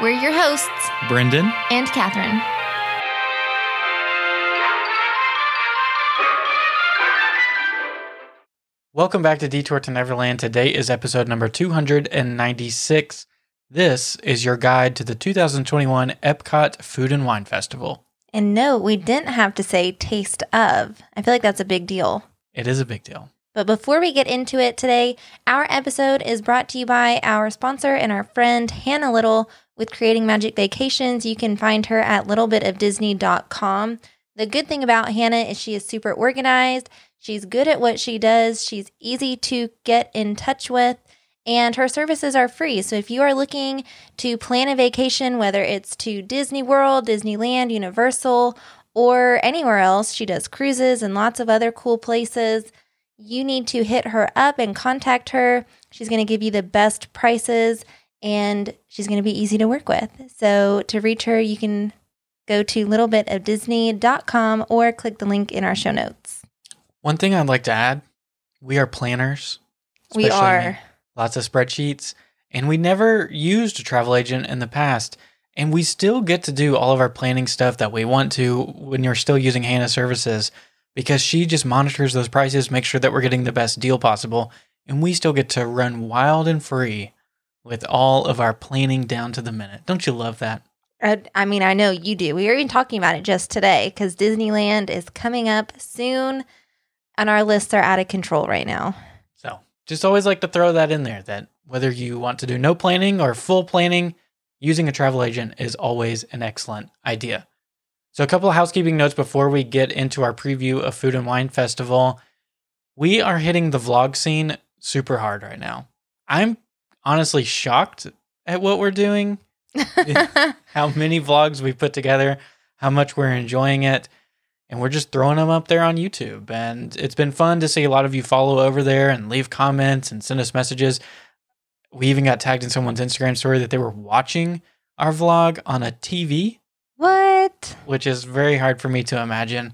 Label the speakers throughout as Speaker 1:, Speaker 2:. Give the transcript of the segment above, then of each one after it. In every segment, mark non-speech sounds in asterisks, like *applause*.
Speaker 1: We're your hosts,
Speaker 2: Brendan
Speaker 1: and Catherine.
Speaker 2: Welcome back to Detour to Neverland. Today is episode number 296. This is your guide to the 2021 Epcot Food and Wine Festival.
Speaker 1: And no, we didn't have to say taste of. I feel like that's a big deal.
Speaker 2: It is a big deal.
Speaker 1: But before we get into it today, our episode is brought to you by our sponsor and our friend Hannah Little with Creating Magic Vacations. You can find her at littlebitofdisney.com. The good thing about Hannah is she is super organized. She's good at what she does. She's easy to get in touch with, and her services are free. So if you are looking to plan a vacation, whether it's to Disney World, Disneyland, Universal, or anywhere else, she does cruises and lots of other cool places. You need to hit her up and contact her. She's going to give you the best prices and she's going to be easy to work with. So to reach her, you can go to littlebitofdisney.com or click the link in our show notes.
Speaker 2: One thing I'd like to add we are planners.
Speaker 1: We
Speaker 2: me.
Speaker 1: are.
Speaker 2: Lots of spreadsheets. And we never used a travel agent in the past. And we still get to do all of our planning stuff that we want to when you're still using Hannah services because she just monitors those prices, makes sure that we're getting the best deal possible. And we still get to run wild and free with all of our planning down to the minute. Don't you love that?
Speaker 1: Uh, I mean, I know you do. We were even talking about it just today because Disneyland is coming up soon and our lists are out of control right now.
Speaker 2: So just always like to throw that in there that whether you want to do no planning or full planning, using a travel agent is always an excellent idea. So, a couple of housekeeping notes before we get into our preview of Food and Wine Festival. We are hitting the vlog scene super hard right now. I'm honestly shocked at what we're doing, *laughs* how many vlogs we put together, how much we're enjoying it. And we're just throwing them up there on YouTube. And it's been fun to see a lot of you follow over there and leave comments and send us messages. We even got tagged in someone's Instagram story that they were watching our vlog on a TV,
Speaker 1: what?
Speaker 2: which is very hard for me to imagine.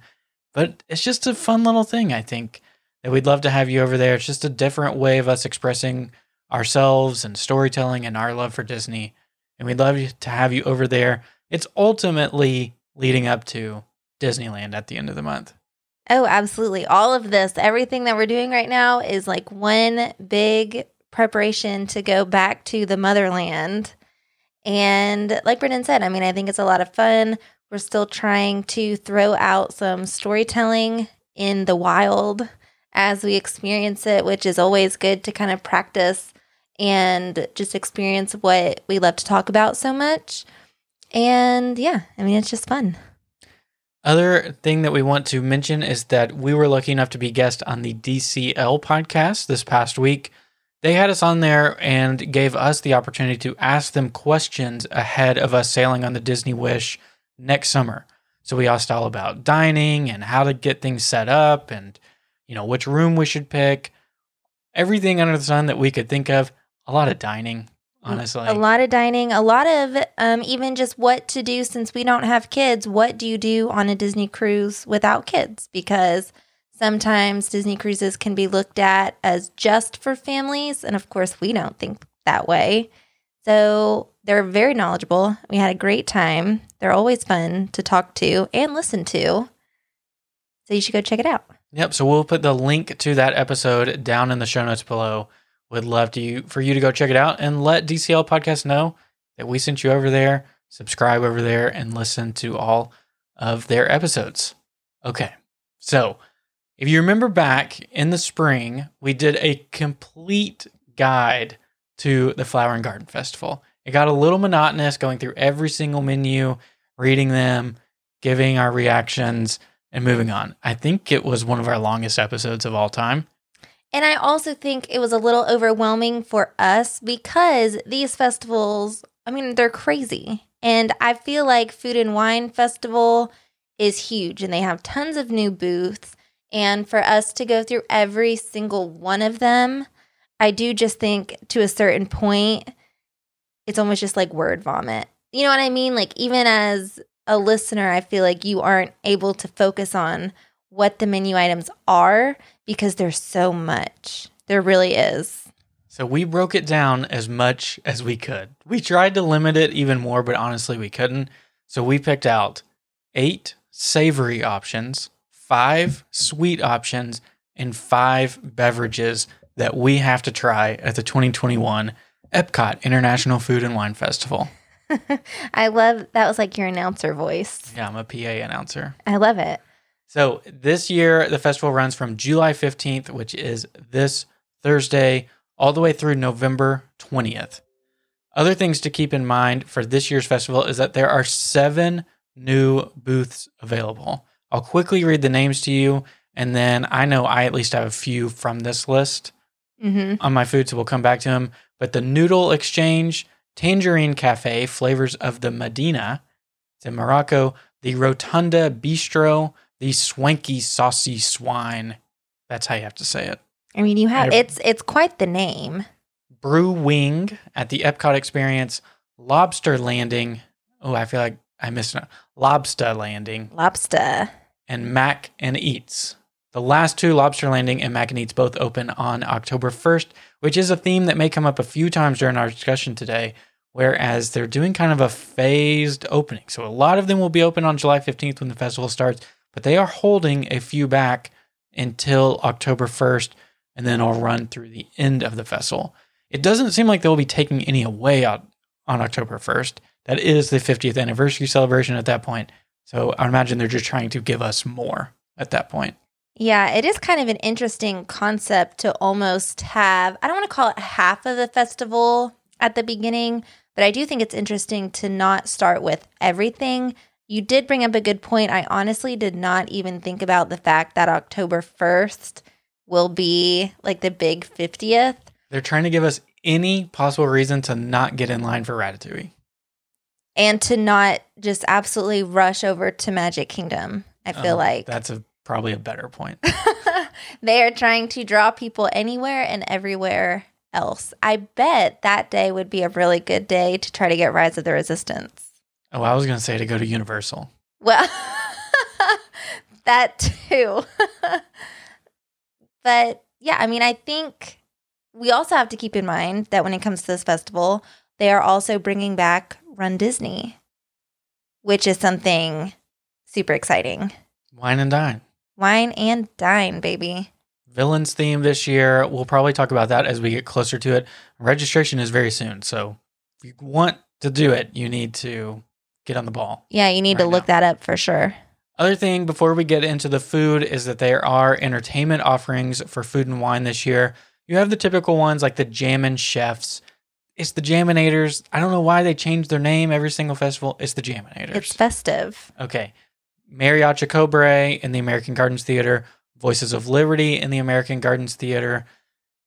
Speaker 2: But it's just a fun little thing, I think, that we'd love to have you over there. It's just a different way of us expressing ourselves and storytelling and our love for Disney. And we'd love to have you over there. It's ultimately leading up to Disneyland at the end of the month.
Speaker 1: Oh, absolutely. All of this, everything that we're doing right now is like one big preparation to go back to the motherland. And like Brendan said, I mean, I think it's a lot of fun. We're still trying to throw out some storytelling in the wild as we experience it, which is always good to kind of practice and just experience what we love to talk about so much. And yeah, I mean, it's just fun.
Speaker 2: Other thing that we want to mention is that we were lucky enough to be guest on the DCL podcast this past week. They had us on there and gave us the opportunity to ask them questions ahead of us sailing on the Disney Wish next summer. So we asked all about dining and how to get things set up and you know which room we should pick. Everything under the sun that we could think of. A lot of dining, honestly.
Speaker 1: A lot of dining, a lot of um, even just what to do since we don't have kids. What do you do on a Disney cruise without kids? Because sometimes Disney cruises can be looked at as just for families. And of course, we don't think that way. So they're very knowledgeable. We had a great time. They're always fun to talk to and listen to. So you should go check it out.
Speaker 2: Yep. So we'll put the link to that episode down in the show notes below. Would love to for you to go check it out and let DCL podcast know that we sent you over there. Subscribe over there and listen to all of their episodes. Okay. So if you remember back in the spring, we did a complete guide to the Flower and Garden Festival. It got a little monotonous going through every single menu, reading them, giving our reactions, and moving on. I think it was one of our longest episodes of all time.
Speaker 1: And I also think it was a little overwhelming for us because these festivals I mean, they're crazy. And I feel like Food and Wine Festival is huge and they have tons of new booths. And for us to go through every single one of them, I do just think to a certain point, it's almost just like word vomit. You know what I mean? Like, even as a listener, I feel like you aren't able to focus on what the menu items are because there's so much. There really is.
Speaker 2: So we broke it down as much as we could. We tried to limit it even more, but honestly, we couldn't. So we picked out eight savory options, five sweet options, and five beverages that we have to try at the 2021 Epcot International Food and Wine Festival. *laughs*
Speaker 1: I love that was like your announcer voice.
Speaker 2: Yeah, I'm a PA announcer.
Speaker 1: I love it.
Speaker 2: So this year, the festival runs from July 15th, which is this Thursday, all the way through November 20th. Other things to keep in mind for this year's festival is that there are seven new booths available. I'll quickly read the names to you, and then I know I at least have a few from this list
Speaker 1: Mm-hmm.
Speaker 2: on my food, so we'll come back to them. But the Noodle Exchange, Tangerine Cafe, flavors of the Medina, it's in Morocco, the Rotunda Bistro, the Swanky Saucy Swine. That's how you have to say it.
Speaker 1: I mean, you have
Speaker 2: I-
Speaker 1: it's it's quite the name.
Speaker 2: Brew Wing at the Epcot Experience, Lobster Landing. Oh, I feel like I missed it. Lobster Landing
Speaker 1: Lobster.
Speaker 2: and Mac and Eats. The last two, Lobster Landing and Mac and Eats, both open on October 1st, which is a theme that may come up a few times during our discussion today. Whereas they're doing kind of a phased opening. So a lot of them will be open on July 15th when the festival starts, but they are holding a few back until October 1st, and then it'll run through the end of the festival. It doesn't seem like they'll be taking any away out on October 1st. That is the 50th anniversary celebration at that point. So I imagine they're just trying to give us more at that point.
Speaker 1: Yeah, it is kind of an interesting concept to almost have, I don't want to call it half of the festival at the beginning, but I do think it's interesting to not start with everything. You did bring up a good point. I honestly did not even think about the fact that October 1st will be like the big 50th.
Speaker 2: They're trying to give us any possible reason to not get in line for Ratatouille.
Speaker 1: and to not just absolutely rush over to Magic Kingdom. I feel
Speaker 2: Um,
Speaker 1: like
Speaker 2: that's a probably a better point. *laughs*
Speaker 1: they are trying to draw people anywhere and everywhere else. I bet that day would be a really good day to try to get Rise of the Resistance.
Speaker 2: Oh, I was gonna say to go to Universal.
Speaker 1: Well, *laughs* that too. *laughs* but yeah, I mean, I think we also have to keep in mind that when it comes to this festival, they are also bringing back Run Disney, which is something super exciting.
Speaker 2: Wine and dine.
Speaker 1: Wine and dine, baby.
Speaker 2: Villains theme this year. We'll probably talk about that as we get closer to it. Registration is very soon, so if you want to do it, you need to get on the ball.
Speaker 1: Yeah, you need to look
Speaker 2: now.
Speaker 1: that up for sure.
Speaker 2: Other thing before we get into the food is that there are entertainment offerings for food and wine this year. You have the typical ones like the Jammin' Chefs. It's the Jaminators. I don't know why they changed their name every single festival. It's the Jaminators.
Speaker 1: It's festive.
Speaker 2: Okay. Mariachi Cobre in the American Gardens Theater, Voices of Liberty in the American Gardens Theater,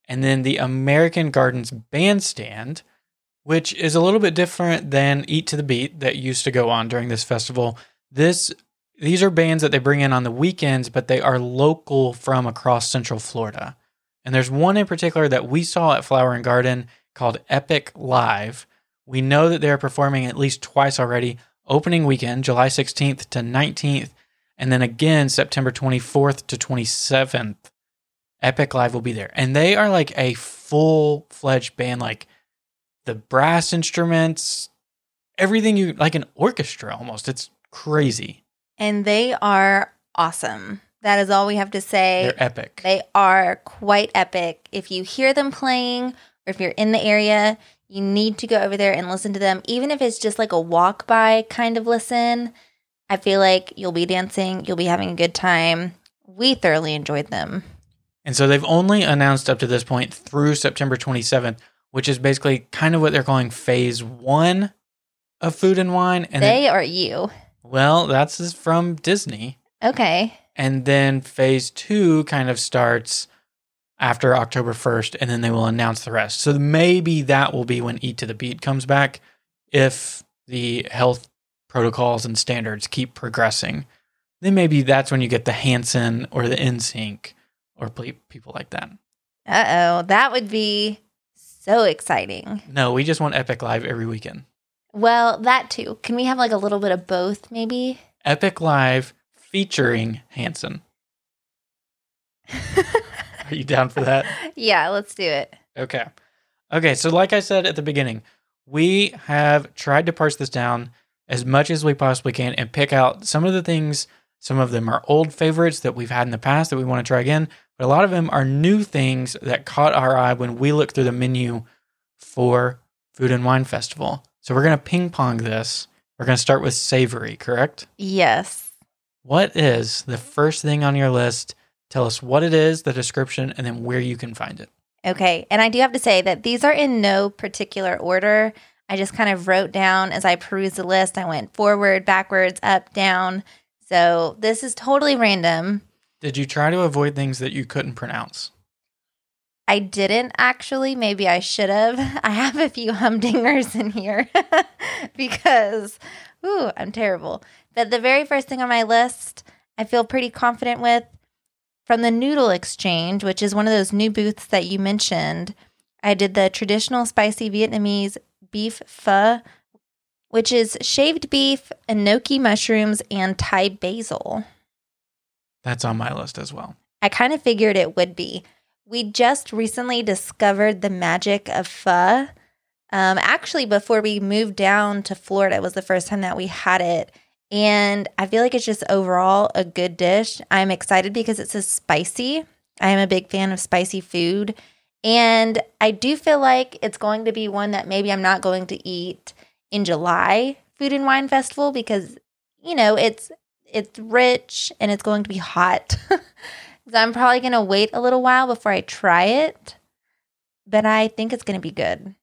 Speaker 2: and then the American Gardens Bandstand, which is a little bit different than Eat to the Beat that used to go on during this festival. This these are bands that they bring in on the weekends, but they are local from across Central Florida. And there's one in particular that we saw at Flower and Garden called Epic Live. We know that they're performing at least twice already opening weekend, July 16th to 19th, and then again September 24th to 27th. Epic Live will be there. And they are like a full fledged band, like the brass instruments, everything you like an orchestra almost. It's crazy.
Speaker 1: And they are awesome. That is all we have to say.
Speaker 2: They're epic.
Speaker 1: They are quite epic. If you hear them playing or if you're in the area, you need to go over there and listen to them. Even if it's just like a walk by kind of listen, I feel like you'll be dancing, you'll be having a good time. We thoroughly enjoyed them.
Speaker 2: And so they've only announced up to this point through September 27th, which is basically kind of what they're calling phase one of food and wine. And then-
Speaker 1: they are you.
Speaker 2: well, that's just from Disney.
Speaker 1: Okay.
Speaker 2: And then phase two kind of starts after October 1st, and then they will announce the rest. So maybe that will be when Eat to the Beat comes back. if the health protocols and standards keep progressing, then maybe that's when you get the Hanson or the NSYNC or people like that.
Speaker 1: Uh oh, that would be so exciting.
Speaker 2: No, we just want Epic Live every weekend.
Speaker 1: Well, that too. Can we have like a little bit of both, maybe?
Speaker 2: Epic Live featuring Hanson. *laughs* Are you down for that?
Speaker 1: yeah, let's do it.
Speaker 2: Okay. Okay, so like I said at the beginning, we have tried to parse this down as much as we possibly can and pick out some of the things. Some of them are old favorites that we've had in the past that we want to try again, but a lot of them are new things that caught our eye when we looked through the menu for Food and Wine Festival. So we're going to ping pong this. We're going to start with savory, correct?
Speaker 1: Yes.
Speaker 2: What is the first thing on your list? Tell us what it is, the description, and then where you can find it.
Speaker 1: Okay. And I do have to say that these are in no particular order. I just kind of wrote down as I perused the list. I went forward, backwards, up, down. So this is totally random.
Speaker 2: Did you try to avoid things that you couldn't pronounce?
Speaker 1: I didn't actually. Maybe I should have. *laughs* I have a few *laughs* humdingers in here *laughs* because, ooh, I'm terrible. But the very first thing on my list, I feel pretty confident with from the Noodle Exchange, which is one of those new booths that you mentioned. I did the traditional spicy Vietnamese beef pho, which is shaved beef, enoki mushrooms, and Thai basil.
Speaker 2: That's on my list as well.
Speaker 1: I kind of figured it would be. We just recently discovered the magic of pho. Um, actually, before we moved down to Florida, was the first time that we had it. And I feel like it's just overall a good dish. I'm excited because it's so spicy. I am a big fan of spicy food. And I do feel like it's going to be one that maybe I'm not going to eat in July Food and Wine Festival because, you know, it's it's rich and it's going to be hot. *laughs* so I'm probably going to wait a little while before I try it. But I think it's going to be good.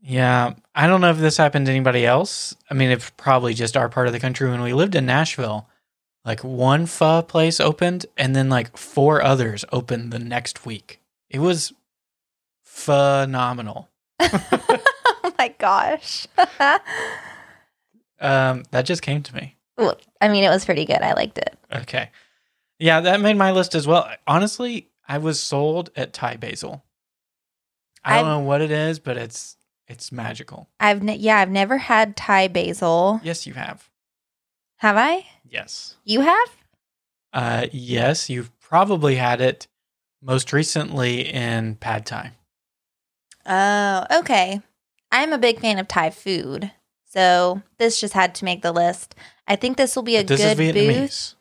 Speaker 2: Yeah, I don't know if this happened to anybody else. I mean, it's probably just our part of the country. When we lived in Nashville, like one pho place opened, and then like four others opened the next week. It was phenomenal. *laughs*
Speaker 1: oh my gosh. *laughs*
Speaker 2: Um, that just came to me.
Speaker 1: Well, I mean, it was pretty good. I liked it.
Speaker 2: Okay, yeah, that made my list as well. Honestly, I was sold at Thai basil. I don't
Speaker 1: I've-
Speaker 2: know what it is, but it's it's magical.
Speaker 1: I've ne- yeah, I've never had Thai basil.
Speaker 2: Yes, you have.
Speaker 1: Have I?
Speaker 2: Yes.
Speaker 1: You have?
Speaker 2: Uh, yes, you've probably had it most recently in pad thai.
Speaker 1: Oh, okay. I'm a big fan of Thai food, so this just had to make the list. I think this will be a
Speaker 2: But this
Speaker 1: good
Speaker 2: is
Speaker 1: booth.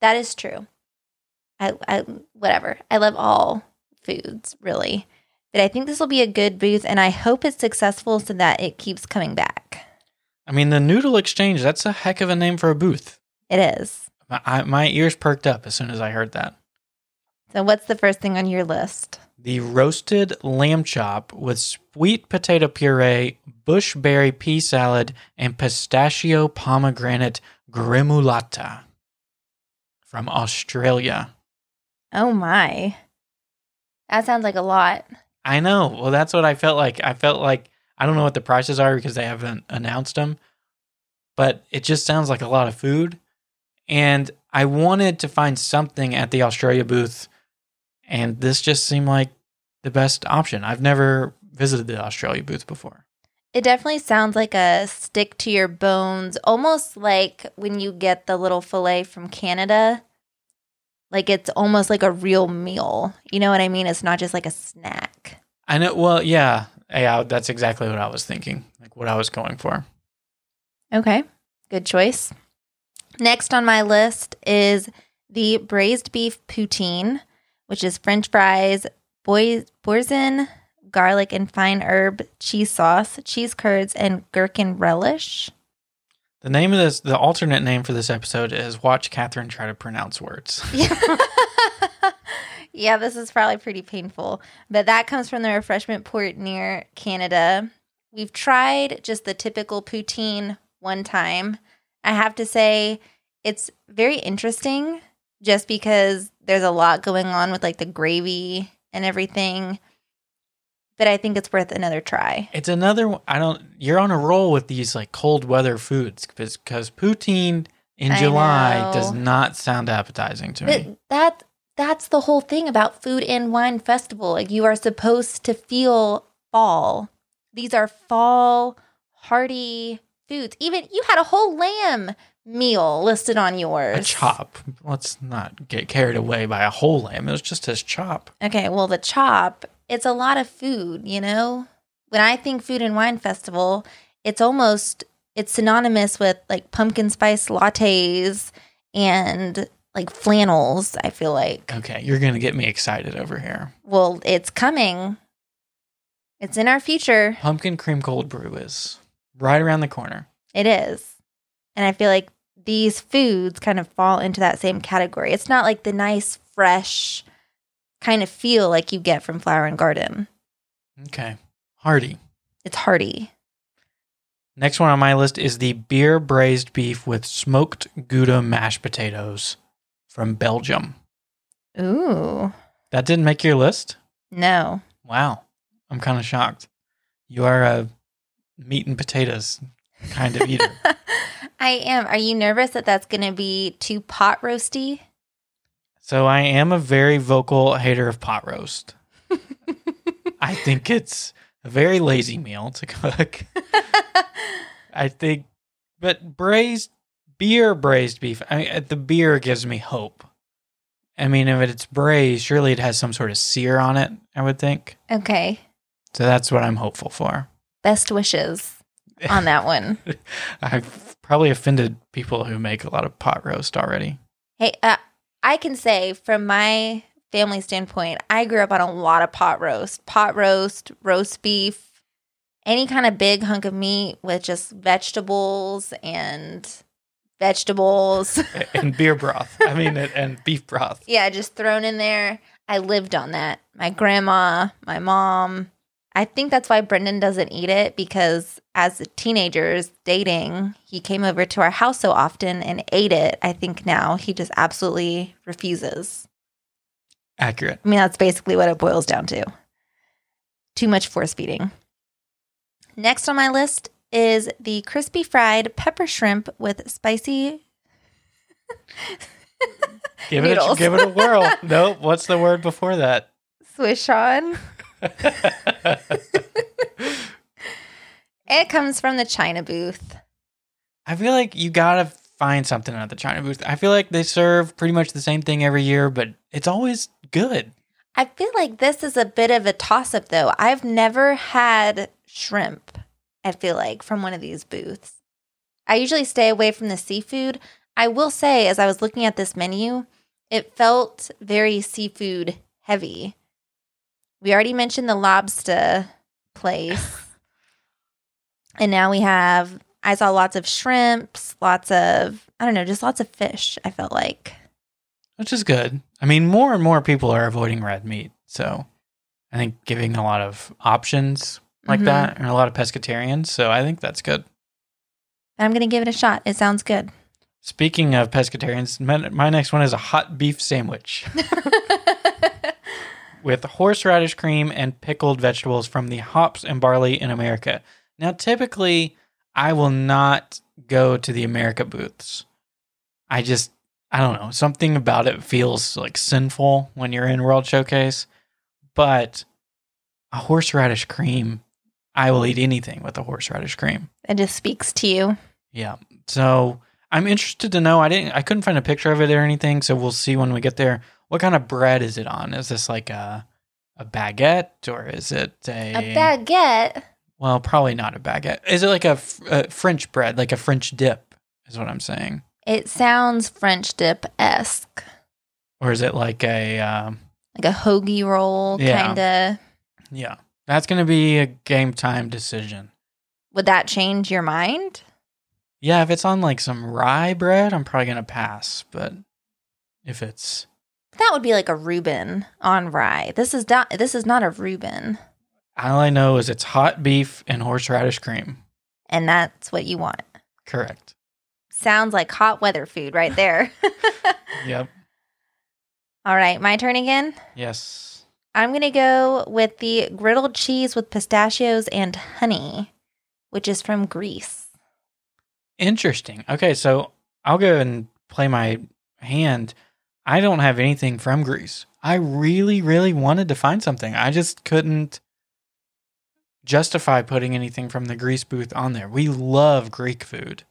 Speaker 1: That is true. I, I whatever. I love all foods, really. But I think this will be a good booth and I hope it's successful so that it keeps coming back.
Speaker 2: I mean, the Noodle Exchange, that's a heck of a name for a booth.
Speaker 1: It is.
Speaker 2: My, I, my ears perked up as soon as I heard that.
Speaker 1: So what's the first thing on your list?
Speaker 2: The roasted lamb chop with sweet potato puree, bushberry pea salad, and pistachio pomegranate gremolata from Australia.
Speaker 1: Oh my. That sounds like a lot.
Speaker 2: I know. Well, that's what I felt like. I felt like I don't know what the prices are because they haven't announced them, but it just sounds like a lot of food. And I wanted to find something at the Australia booth, and this just seemed like the best option. I've never visited the Australia booth before.
Speaker 1: It definitely sounds like a stick to your bones, almost like when you get the little filet from Canada. Like it's almost like a real meal. You know what I mean? It's not just like a snack.
Speaker 2: I know. Well, yeah, yeah, that's exactly what I was thinking, like what I was going for.
Speaker 1: Okay, good choice. Next on my list is the braised beef poutine, which is French fries, boy, boursin, garlic and fine herb, cheese sauce, cheese curds, and gherkin relish.
Speaker 2: The name of this, the alternate name for this episode is "Watch Catherine Try to Pronounce Words." *laughs*
Speaker 1: yeah, this is probably pretty painful, but that comes from the refreshment port near Canada. We've tried just the typical poutine one time. I have to say, it's very interesting just because there's a lot going on with like the gravy and everything. but I think it's worth another try.
Speaker 2: It's another. one- I don't. You're on a roll with these like cold weather foods because because poutine in
Speaker 1: I
Speaker 2: July
Speaker 1: know.
Speaker 2: does not sound appetizing to
Speaker 1: But
Speaker 2: me.
Speaker 1: that that's the whole thing about food and wine festival. Like you are supposed to feel fall. These are fall hearty foods. Even you had a whole lamb meal listed on yours.
Speaker 2: A chop. Let's not get carried away by a whole lamb. It was just his chop.
Speaker 1: Okay, well the chop, it's a lot of food, you know? When I think food and wine festival, it's almost it's synonymous with like pumpkin spice lattes and like flannels, I feel like.
Speaker 2: Okay, you're gonna get me excited over here.
Speaker 1: Well, it's coming. It's in our future.
Speaker 2: Pumpkin cream cold brew is right around the corner.
Speaker 1: It is. And I feel like these foods kind of fall into that same category. It's not like the nice, fresh kind of feel like you get from Flower and Garden.
Speaker 2: Okay, hearty.
Speaker 1: It's hearty.
Speaker 2: Next one on my list is the beer braised beef with smoked Gouda mashed potatoes from Belgium.
Speaker 1: Ooh.
Speaker 2: That didn't make your list?
Speaker 1: No.
Speaker 2: Wow. I'm kind of shocked. You are a meat and potatoes kind of eater. *laughs*
Speaker 1: I am. Are you nervous that that's going to be too pot roasty?
Speaker 2: so I am a very vocal hater of pot roast. *laughs* I think it's a very lazy meal to cook. *laughs* I think, but braised beer braised beef. I mean, the beer gives me hope. I mean, if it's braised, surely it has some sort of sear on it. I would think.
Speaker 1: Okay.
Speaker 2: So that's what I'm hopeful for.
Speaker 1: Best wishes on that one. *laughs*
Speaker 2: I've probably offended people who make a lot of pot roast already.
Speaker 1: Hey, uh, I can say from my family standpoint, I grew up on a lot of pot roast, pot roast, roast beef, any kind of big hunk of meat with just vegetables and vegetables. *laughs*
Speaker 2: and beer broth. I *laughs* mean, and- and beef broth.
Speaker 1: yeah, just thrown in there. I lived on that. My grandma, my mom. I think that's why Brendan doesn't eat it because as teenagers dating, he came over to our house so often and ate it. I think now he just absolutely refuses.
Speaker 2: Accurate.
Speaker 1: I mean, that's basically what it boils down to. Too much force feeding. Next on my list is the crispy fried pepper shrimp with spicy.
Speaker 2: Give it, a, *laughs* give it a whirl. *laughs* nope. What's the word before that?
Speaker 1: Swish on. *laughs* It comes from the China booth.
Speaker 2: I feel like you gotta find something at the China booth. I feel like they serve pretty much the same thing every year, but it's always good.
Speaker 1: I feel like this is a bit of a toss up, though. I've never had shrimp, I feel like, from one of these booths. I usually stay away from the seafood. I will say, as I was looking at this menu, it felt very seafood heavy. We already mentioned the lobster place. *laughs* and now we have, I saw lots of shrimps, lots of, I don't know, just lots of fish, I felt like.
Speaker 2: which is good. I mean, more and more people are avoiding red meat, so I think giving a lot of options like
Speaker 1: Mhm.
Speaker 2: that, and a lot of pescatarians. So I think that's good.
Speaker 1: I'm going to give it a shot. It sounds good.
Speaker 2: Speaking of pescatarians, my, my next one is a hot beef sandwich *laughs* *laughs* with horseradish cream and pickled vegetables from the hops and barley in America. Now, typically, I will not go to the America booths. I just, I don't know, something about it feels like sinful when you're in World Showcase. But a horseradish cream, I will eat anything with a horseradish cream.
Speaker 1: It just speaks to you.
Speaker 2: Yeah. So I'm interested to know. I didn't. I couldn't find a picture of it or anything. So we'll see when we get there. What kind of bread is it on? Is this like a a baguette or is it a,
Speaker 1: A baguette.
Speaker 2: Well, probably not a baguette. Is it like a French bread, like a French dip? Is what I'm saying.
Speaker 1: It sounds French dip esque,
Speaker 2: Or is it like a um,
Speaker 1: like a hoagie roll,
Speaker 2: Yeah.
Speaker 1: kind of.
Speaker 2: yeah? That's going to be a game time decision.
Speaker 1: Would that change your mind?
Speaker 2: Yeah, if it's on like some rye bread, I'm probably going to pass. But if it's
Speaker 1: That would be like a Reuben on rye. This is not. This is not a Reuben,
Speaker 2: all I know is it's hot beef and horseradish cream.
Speaker 1: and that's what you want.
Speaker 2: Correct.
Speaker 1: Sounds like hot weather food right there. *laughs*
Speaker 2: Yep.
Speaker 1: All right, my turn again.
Speaker 2: Yes.
Speaker 1: I'm going to go with the griddled cheese with pistachios and honey, which is from Greece.
Speaker 2: Interesting. Okay, so I'll go and play my hand. I don't have anything from Greece. I really, really wanted to find something. I just couldn't justify putting anything from the Greece booth on there. We love Greek food.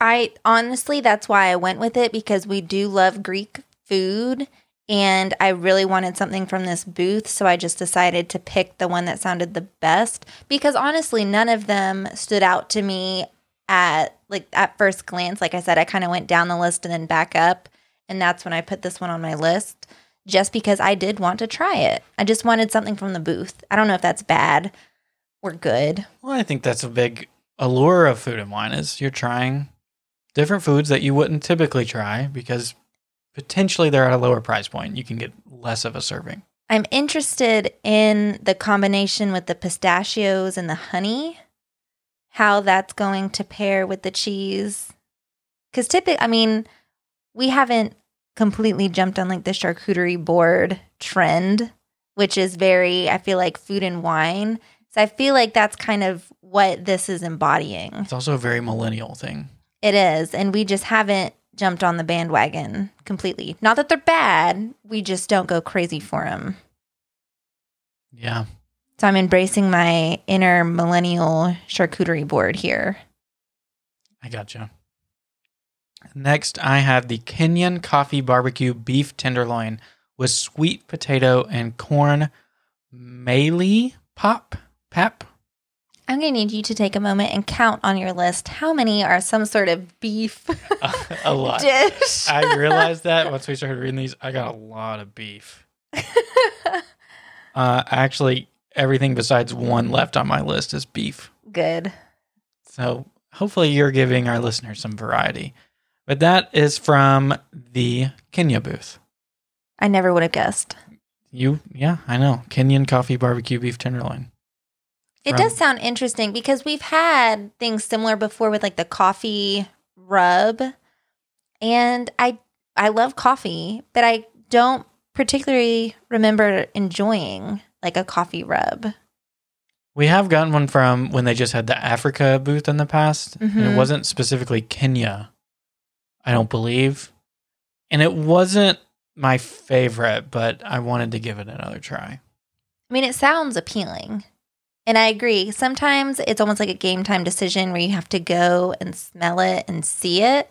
Speaker 1: I honestly, that's why I went with it because we do love Greek food. And I really wanted something from this booth. So I just decided to pick the one that sounded the best because honestly, none of them stood out to me at like at first glance. Like I said, I kind of went down the list and then back up. And that's when I put this one on my list just because I did want to try it. I just wanted something from the booth. I don't know if that's bad or good.
Speaker 2: Well, I think that's a big allure of food and wine is you're trying different foods that you wouldn't typically try because potentially they're at a lower price point. You can get less of a serving.
Speaker 1: I'm interested in the combination with the pistachios and the honey, how that's going to pair with the cheese. Because typically, I mean, we haven't completely jumped on like the charcuterie board trend, which is very, I feel like, food and wine. So I feel like that's kind of what this is embodying.
Speaker 2: It's also a very millennial thing.
Speaker 1: It is. And we just haven't jumped on the bandwagon completely. Not that they're bad, we just don't go crazy for them.
Speaker 2: Yeah.
Speaker 1: So I'm embracing my inner millennial charcuterie board here.
Speaker 2: I gotcha. Next, I have the Kenyan Coffee Barbecue Beef Tenderloin with sweet potato and corn mealy pop pap.
Speaker 1: I'm going to need you to take a moment and count on your list how many are some sort of beef *laughs*
Speaker 2: a lot.
Speaker 1: dish.
Speaker 2: I realized that once we started reading these, I got a lot of beef. *laughs* Uh, actually, everything besides one left on my list is beef.
Speaker 1: Good.
Speaker 2: So hopefully, you're giving our listeners some variety. But that is from the Kenya booth.
Speaker 1: I never would have guessed.
Speaker 2: You, yeah, I know. Kenyan coffee barbecue beef tenderloin.
Speaker 1: It
Speaker 2: From-
Speaker 1: does sound interesting because we've had things similar before with like the coffee rub. And I I love coffee, but I don't particularly remember enjoying like a coffee rub.
Speaker 2: We have gotten one from when they just had the Africa booth in the past. And it
Speaker 1: Mhm.
Speaker 2: wasn't specifically Kenya, I don't believe. And it wasn't my favorite, but I wanted to give it another try.
Speaker 1: I mean, it sounds appealing. And I agree. Sometimes it's almost like a game time decision where you have to go and smell it and see it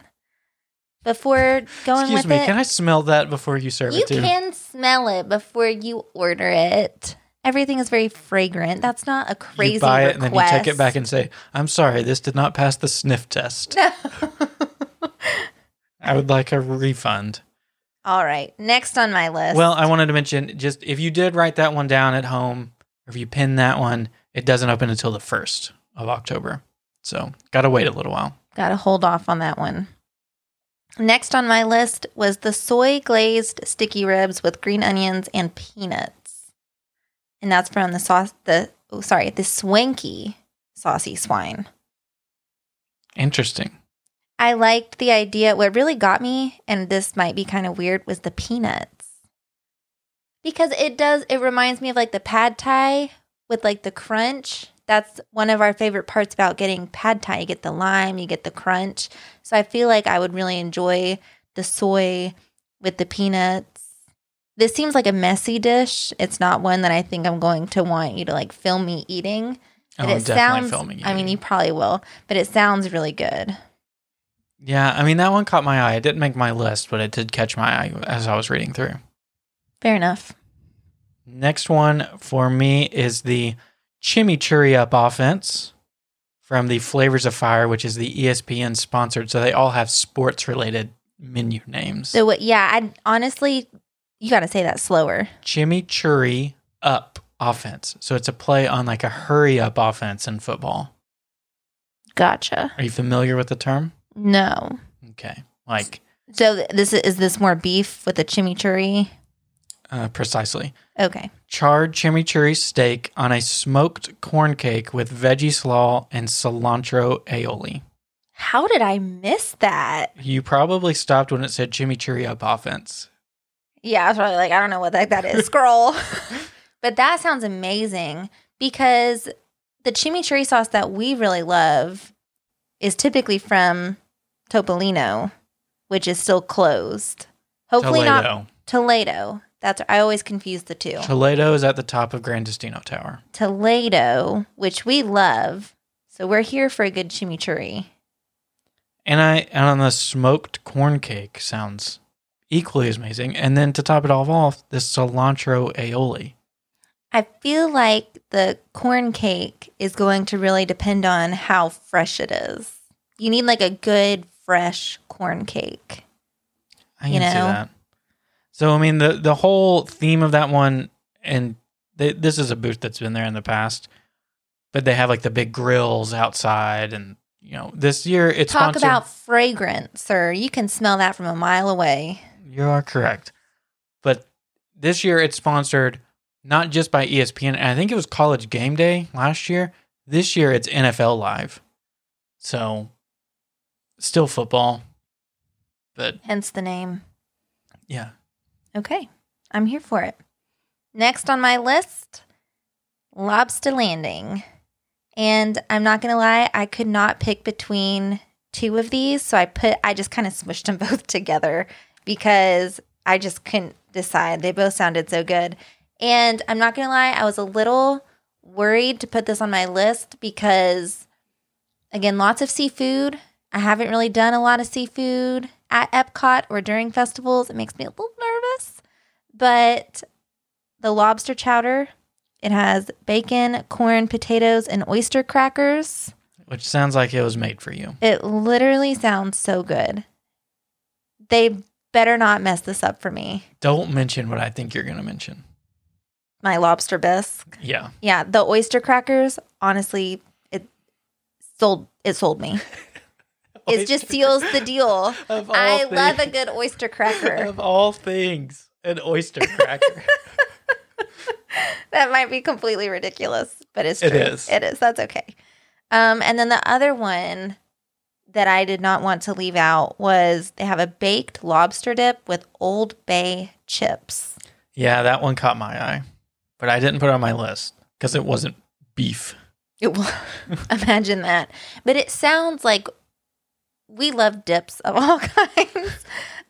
Speaker 1: before going
Speaker 2: Excuse
Speaker 1: with
Speaker 2: me,
Speaker 1: it.
Speaker 2: can I smell that before you serve
Speaker 1: you
Speaker 2: it to me?
Speaker 1: You can smell it before you order it. Everything is very fragrant. That's not a crazy
Speaker 2: you buy it
Speaker 1: request.
Speaker 2: and then you take it back and say, "I'm sorry, this did not pass the sniff test. *laughs* *laughs* I would like a refund."
Speaker 1: All right. Next on my list.
Speaker 2: Well, I wanted to mention just if you did write that one down at home, or if you pin that one, it doesn't open until the first of October. So gotta wait a little while.
Speaker 1: Got to hold off on that one. Next on my list was the soy glazed sticky ribs with green onions and peanuts. And that's from the sauce the oh sorry, the swanky saucy swine.
Speaker 2: Interesting.
Speaker 1: I liked the idea. What really got me, and this might be kind of weird, was the peanuts. Because it does, it reminds me of like the pad thai with like the crunch. That's one of our favorite parts about getting pad thai. You get the lime, you get the crunch. So I feel like I would really enjoy the soy with the peanuts. This seems like a messy dish. It's not one that I think I'm going to want you to like film me eating.
Speaker 2: Oh,
Speaker 1: But it
Speaker 2: definitely
Speaker 1: sounds,
Speaker 2: filming.
Speaker 1: I mean, you probably will, but it sounds really good.
Speaker 2: Yeah, I mean that one caught my eye. It didn't make my list, but it did catch my eye as I was reading through.
Speaker 1: Fair enough.
Speaker 2: Next one for me is the Chimichurri Up offense from the Flavors of Fire, which is the ESPN sponsored. So they all have sports related menu names.
Speaker 1: So what? Yeah, I honestly, you got to say that slower.
Speaker 2: Chimichurri Up offense. So it's a play on like a hurry up offense in football.
Speaker 1: Gotcha.
Speaker 2: Are you familiar with the term?
Speaker 1: No.
Speaker 2: Okay. Like
Speaker 1: So this is, is this more beef with the chimichurri?
Speaker 2: uh, precisely.
Speaker 1: Okay.
Speaker 2: charred chimichurri steak on a smoked corn cake with veggie slaw and cilantro aioli.
Speaker 1: How did I miss that?
Speaker 2: You probably stopped when it said chimichurri up offense.
Speaker 1: Yeah, I was probably like, I don't know what that, that is. *laughs* Scroll. But that sounds amazing because the chimichurri sauce that we really love is typically from Topolino, which is still closed. Hopefully not
Speaker 2: Toledo.
Speaker 1: Toledo. That's I always confuse the two.
Speaker 2: Toledo is at the top of Gran Destino Tower.
Speaker 1: Toledo, which we love. So we're here for a good chimichurri.
Speaker 2: And I and on the smoked corn cake sounds equally as amazing. And then to top it all off, this cilantro aioli.
Speaker 1: I feel like the corn cake is going to really depend on how fresh it is. You need like a good fresh corn cake.
Speaker 2: I
Speaker 1: You
Speaker 2: can see
Speaker 1: know?
Speaker 2: that. So I mean the the whole theme of that one, and they, this is a booth that's been there in the past, but they have like the big grills outside, and you know this year it's
Speaker 1: Talk
Speaker 2: sponsored-
Speaker 1: about fragrance, sir. You can smell that from a mile away.
Speaker 2: You are correct. But this year it's sponsored not just by ESPN, and I think it was College Game Day last year. This year it's NFL Live. So still football. But
Speaker 1: Hence the name.
Speaker 2: yeah.
Speaker 1: Okay, I'm here for it. Next on my list, Lobster Landing. And I'm not going to lie, I could not pick between two of these. So I put, I just kind of smushed them *laughs* both together because I just couldn't decide. They both sounded so good. And I'm not going to lie, I was a little worried to put this on my list because, again, lots of seafood. I haven't really done a lot of seafood at Epcot or during festivals. It makes me a little nervous. But the lobster chowder, it has bacon, corn, potatoes, and oyster crackers.
Speaker 2: Which sounds like it was made for you.
Speaker 1: It literally sounds so good. They better not mess this up for me.
Speaker 2: Don't mention what I think you're going to mention.
Speaker 1: My lobster bisque.
Speaker 2: Yeah.
Speaker 1: Yeah, the oyster crackers, honestly, it sold it sold me. *laughs* It just seals the deal. *laughs*
Speaker 2: Of all
Speaker 1: I love a
Speaker 2: things.
Speaker 1: good oyster cracker.
Speaker 2: Of all things, an oyster cracker. *laughs*
Speaker 1: that might be completely ridiculous, but it's true.
Speaker 2: It is.
Speaker 1: It is. That's okay. Um, and then the other one that I did not want to leave out was they have a baked lobster dip with Old Bay chips.
Speaker 2: yeah, that one caught my eye. But I didn't put it on my list because it wasn't beef.
Speaker 1: It will *laughs* imagine that, but it sounds like we love dips of *laughs* all kinds.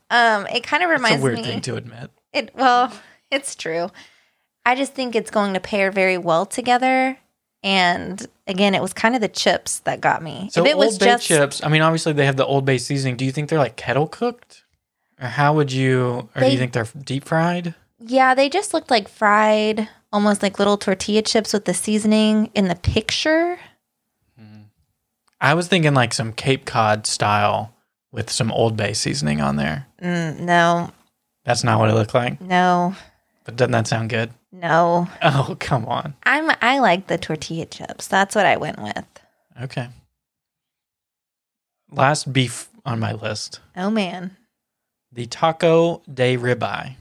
Speaker 1: Um, it kind of
Speaker 2: It's
Speaker 1: reminds
Speaker 2: a weird
Speaker 1: me.
Speaker 2: thing to admit.
Speaker 1: It well, it's true. I just think it's going to pair very well together. And again, it was kind of the chips that got me.
Speaker 2: So
Speaker 1: if it was
Speaker 2: Old Bay
Speaker 1: just
Speaker 2: chips, I mean, obviously they have the Old Bay seasoning. Do you think they're like kettle cooked, or how would you, or do you think they're deep fried?
Speaker 1: yeah, they just looked like fried, almost like little tortilla chips with the seasoning in the picture.
Speaker 2: I was thinking like some Cape Cod style with some Old Bay seasoning on there.
Speaker 1: Mm, no,
Speaker 2: That's not what it looked like.
Speaker 1: no,
Speaker 2: But doesn't that sound good?
Speaker 1: no. *laughs*
Speaker 2: Oh, come on.
Speaker 1: I'm I like the tortilla chips. That's what I went with.
Speaker 2: Okay. Last beef on my list
Speaker 1: Oh man.
Speaker 2: the taco de ribeye.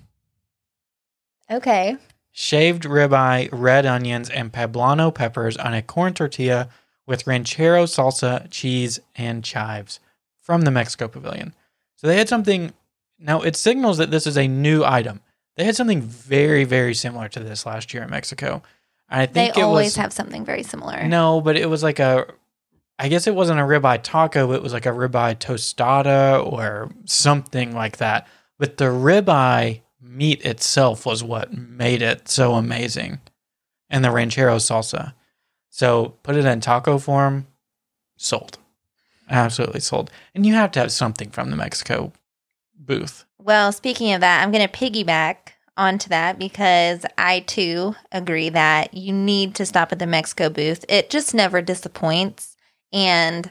Speaker 1: Okay.
Speaker 2: Shaved ribeye, red onions, and poblano peppers on a corn tortilla with ranchero salsa, cheese, and chives from the Mexico Pavilion. So they had something. Now it signals that this is a new item. They had something very, very similar to this last year in Mexico. I
Speaker 1: They
Speaker 2: think it
Speaker 1: always
Speaker 2: was
Speaker 1: have something very similar.
Speaker 2: no, but it was like a. I guess it wasn't a ribeye taco. It was like a ribeye tostada or something like that. But the ribeye meat itself was what made it so amazing, and the ranchero salsa. So put it in taco form, sold, absolutely sold. And you have to have something from the Mexico booth.
Speaker 1: Well, speaking of that, I'm going to piggyback onto that because I too agree that you need to stop at the Mexico booth. It just never disappoints. And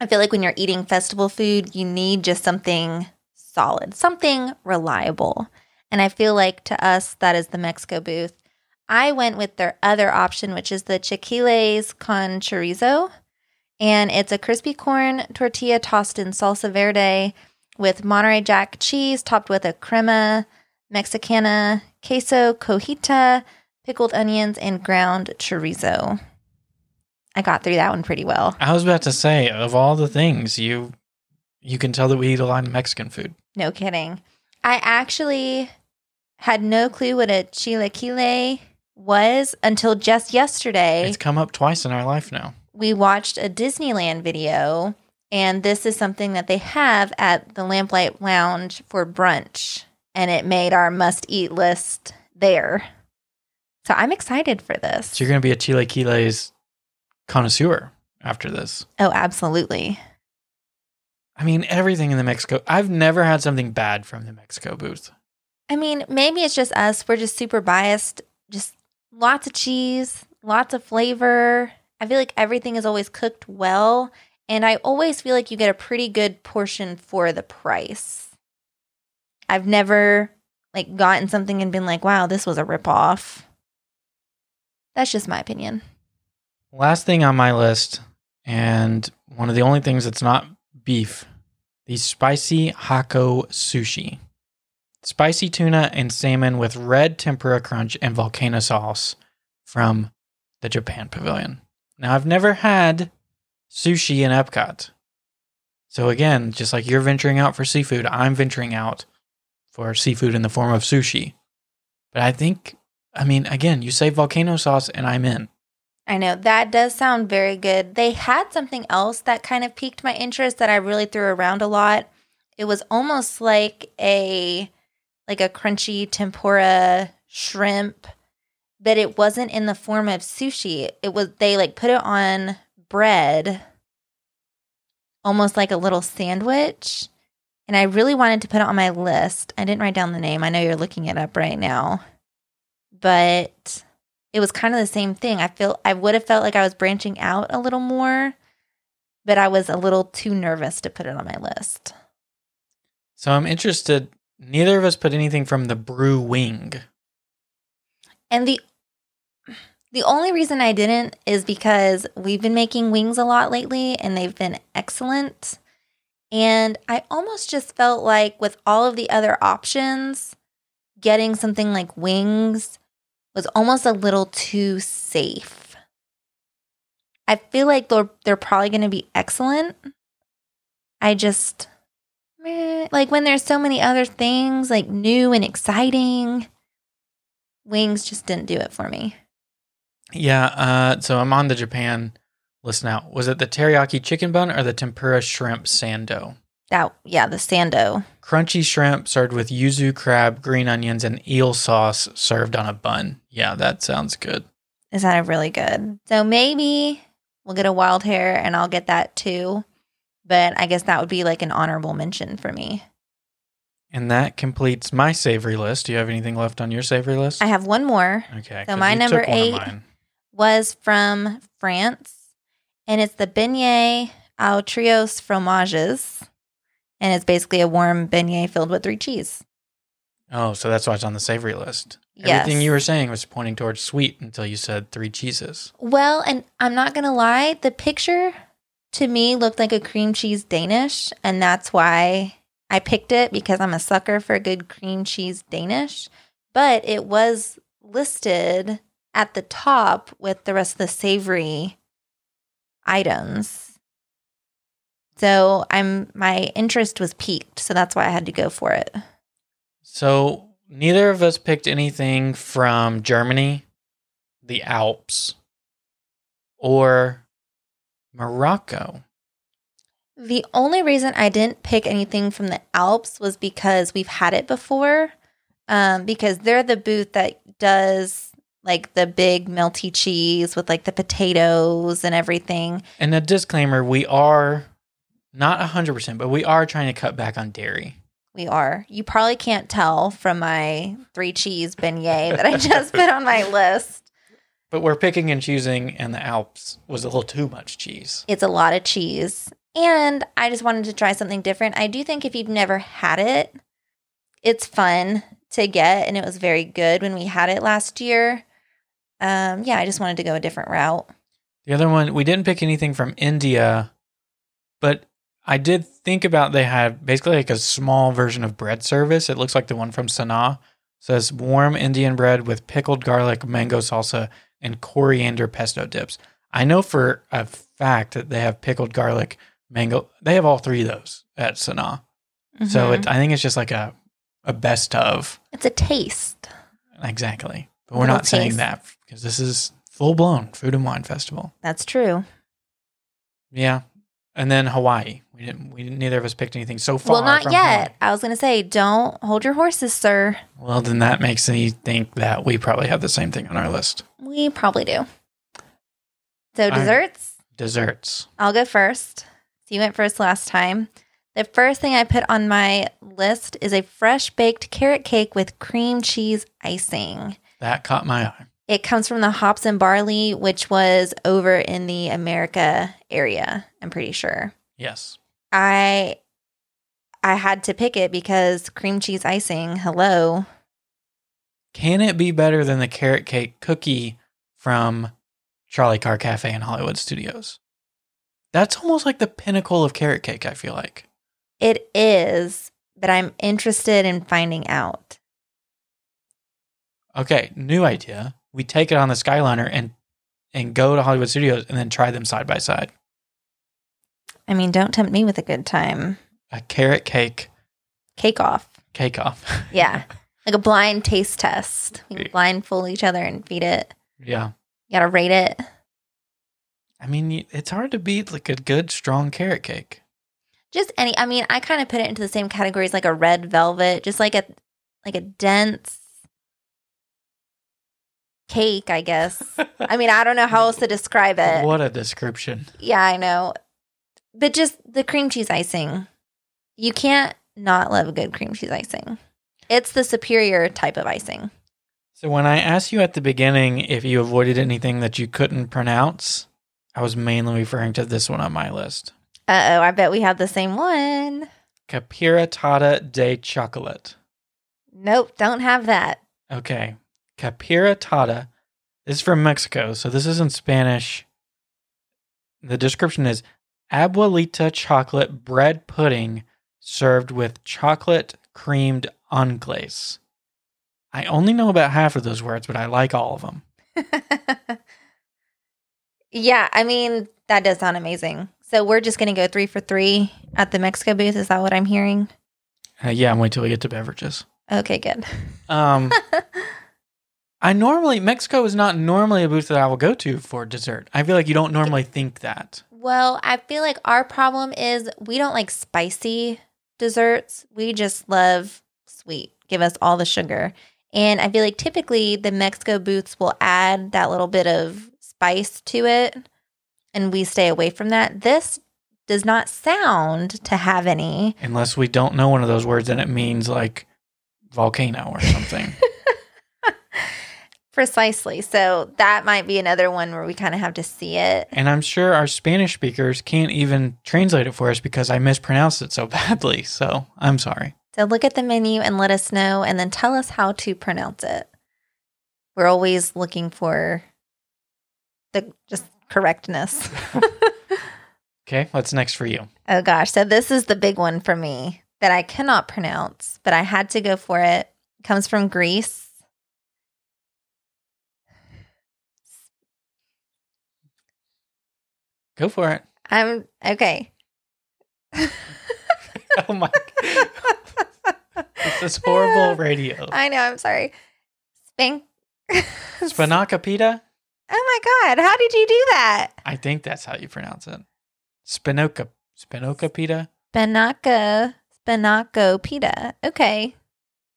Speaker 1: I feel like when you're eating festival food, you need just something solid, something reliable. And I feel like to us, that is the Mexico booth. I went with their other option, which is the chiquiles con chorizo. And it's a crispy corn tortilla tossed in salsa verde with Monterey Jack cheese topped with a crema mexicana, queso cojita, pickled onions, and ground chorizo. I got through that one pretty well.
Speaker 2: I was about to say, of all the things you, you can tell that we eat a lot of Mexican food.
Speaker 1: No kidding. I actually had no clue what a chilaquile was until just yesterday.
Speaker 2: It's come up twice in our life now.
Speaker 1: we watched a Disneyland video, and this is something that they have at the Lamplight Lounge for brunch, and it made our must eat list there. So I'm excited for this.
Speaker 2: So you're going to be a chilaquiles connoisseur after this.
Speaker 1: Oh, absolutely.
Speaker 2: I mean, everything in the Mexico. I've never had something bad from the Mexico booth.
Speaker 1: I mean, maybe it's just us. We're just super biased. Just lots of cheese, lots of flavor. I feel like everything is always cooked well. And I always feel like you get a pretty good portion for the price. I've never like gotten something and been like, wow, this was a ripoff. That's just my opinion.
Speaker 2: Last thing on my list, and one of the only things that's not beef, the spicy Hako sushi. Spicy tuna and salmon with red tempura crunch and volcano sauce from the Japan Pavilion. Now, I've never had sushi in Epcot. So, again, just like you're venturing out for seafood, I'm venturing out for seafood in the form of sushi. But I think, I mean, again, you say volcano sauce and I'm in.
Speaker 1: I know that does sound very good. They had something else that kind of piqued my interest that I really threw around a lot. It was almost like a like a crunchy tempura shrimp, but it wasn't in the form of sushi. It was they like put it on bread almost like a little sandwich. And I really wanted to put it on my list. I didn't write down the name. I know you're looking it up right now. But it was kind of the same thing. I feel I would have felt like I was branching out a little more, but I was a little too nervous to put it on my list.
Speaker 2: So I'm interested. Neither of us put anything from the brew wing.
Speaker 1: And the the only reason I didn't is because we've been making wings a lot lately and they've been excellent. And I almost just felt like with all of the other options, getting something like wings was almost a little too safe. I feel like they're they're probably going to be excellent. I just like when there's so many other things like new and exciting, wings just didn't do it for me.
Speaker 2: Yeah. Uh, so I'm on the Japan list now. Was it the teriyaki chicken bun or the tempura shrimp sando?
Speaker 1: That yeah, the sando.
Speaker 2: Crunchy shrimp served with yuzu crab, green onions, and eel sauce served on a bun. Yeah, that sounds good.
Speaker 1: Is that really good? So maybe we'll get a wild hair and I'll get that too. But I guess that would be like an honorable mention for me.
Speaker 2: And that completes my savory list. Do you have anything left on your savory list?
Speaker 1: I have one more.
Speaker 2: okay.
Speaker 1: So my number
Speaker 2: took one of
Speaker 1: eight- *laughs* Was from France and it's the beignet au trios fromages. And it's basically a warm beignet filled with three cheese.
Speaker 2: Oh, so that's why it's on the savory list.
Speaker 1: Yes.
Speaker 2: Everything you were saying was pointing towards sweet until you said three cheeses.
Speaker 1: Well, and I'm not going to lie, the picture to me looked like a cream cheese Danish. And that's why I picked it because I'm a sucker for a good cream cheese Danish. But it was listed at the top with the rest of the savory items. So I'm my interest was piqued, so that's why I had to go for it.
Speaker 2: So neither of us picked anything from Germany, the Alps, or Morocco.
Speaker 1: The only reason I didn't pick anything from the Alps was because we've had it before. Um, because they're the booth that does like the big melty cheese with like the potatoes and everything.
Speaker 2: And a disclaimer we are not 100%, but we are trying to cut back on dairy.
Speaker 1: We are. You probably can't tell from my three cheese beignet that I just put on my *laughs* list.
Speaker 2: But we're picking and choosing, and the Alps was a little too much cheese.
Speaker 1: It's a lot of cheese. And I just wanted to try something different. I do think if you've never had it, it's fun to get. And it was very good when we had it last year. Um, yeah, I just wanted to go a different route.
Speaker 2: The other one, we didn't pick anything from India, but I did think about they had basically like a small version of bread service. It looks like the one from Sanaa. It says warm Indian bread with pickled garlic, mango salsa, and coriander pesto dips. I know for a fact that they have pickled garlic, mango. They have all three of those at Sanaa. So
Speaker 1: Mhm.
Speaker 2: it, I think it's just like a a best of
Speaker 1: it's a taste.
Speaker 2: exactly. But we're not saying that because this is full blown food and wine festival.
Speaker 1: That's true.
Speaker 2: Yeah. And then Hawaii. We didn't we didn't, neither of us picked anything so far.
Speaker 1: well, not yet. I was going to say, don't hold your horses, sir.
Speaker 2: Well, then that makes me think that we probably have the same thing on our list.
Speaker 1: We probably do. So, desserts,
Speaker 2: Desserts.
Speaker 1: I'll go first. So, you went first last time. The first thing I put on my list is a fresh baked carrot cake with cream cheese icing.
Speaker 2: That caught my eye.
Speaker 1: It comes from the Hops and Barley, which was over in the America area, I'm pretty sure.
Speaker 2: Yes.
Speaker 1: I I had to pick it because cream cheese icing, hello.
Speaker 2: Can it be better than the carrot cake cookie from Trolley Car Cafe in Hollywood Studios? That's almost like the pinnacle of carrot cake, I feel like.
Speaker 1: It is, but I'm interested in finding out.
Speaker 2: Okay, new idea. We take it on the Skyliner and and go to Hollywood Studios and then try them side by side.
Speaker 1: I mean, don't tempt me with a good time.
Speaker 2: A carrot cake
Speaker 1: Cake off.
Speaker 2: cake off. *laughs*
Speaker 1: Yeah. like a blind taste test. We
Speaker 2: Yeah.
Speaker 1: blindfold each other and feed it.
Speaker 2: yeah.
Speaker 1: You gotta rate it.
Speaker 2: I mean, it's hard to beat like a good strong carrot cake.
Speaker 1: Just any I mean, I kind of put it into the same categories like a red velvet, just like a like a dense cake, I guess. *laughs* I mean, I don't know how else to describe it.
Speaker 2: what a description.
Speaker 1: Yeah, I know. But just the cream cheese icing. You can't not love a good cream cheese icing. It's the superior type of icing.
Speaker 2: So when I asked you at the beginning if you avoided anything that you couldn't pronounce, I was mainly referring to this one on my list.
Speaker 1: Uh oh, I bet we have the same one.
Speaker 2: Capiratata de chocolate.
Speaker 1: Nope, don't have that.
Speaker 2: Okay. Capiratata. This is from Mexico, so this isn't Spanish. The description is abuelita chocolate bread pudding served with chocolate crème anglaise. I only know about half of those words, but I like all of them. *laughs*
Speaker 1: yeah, I mean, that does sound amazing. So we're just going to go three for three at the Mexico booth. Is that what I'm hearing?
Speaker 2: Uh, yeah, I'm waiting till we get to beverages.
Speaker 1: Okay, good.
Speaker 2: Um, *laughs* I normally Mexico is not normally a booth that I will go to for dessert. I feel like you don't normally think that.
Speaker 1: Well, I feel like our problem is we don't like spicy desserts. We just love sweet. Give us all the sugar. And I feel like typically the Mexico booths will add that little bit of spice to it, and we stay away from that. This does not sound to have any.
Speaker 2: Unless we don't know one of those words and it means like volcano or something. *laughs*
Speaker 1: Precisely. So that might be another one where we kind of have to see it.
Speaker 2: and I'm sure our Spanish speakers can't even translate it for us because I mispronounced it so *laughs* badly. So I'm sorry.
Speaker 1: So look at the menu and let us know, and then tell us how to pronounce it. We're always looking for the just correctness. *laughs*
Speaker 2: Okay, what's next for you?
Speaker 1: oh gosh. So this is the big one for me that I cannot pronounce, but I had to go for it. comes from Greece.
Speaker 2: Go for it.
Speaker 1: I'm okay. *laughs*
Speaker 2: Oh my. God. This is horrible *laughs* radio.
Speaker 1: I know, I'm sorry. Spank. *laughs*
Speaker 2: Spinaca pita?
Speaker 1: Oh my god, how did you do that?
Speaker 2: I think that's how you pronounce it. Spinoca. Spinoca pita?
Speaker 1: Spinaca, spinaco pita. Okay.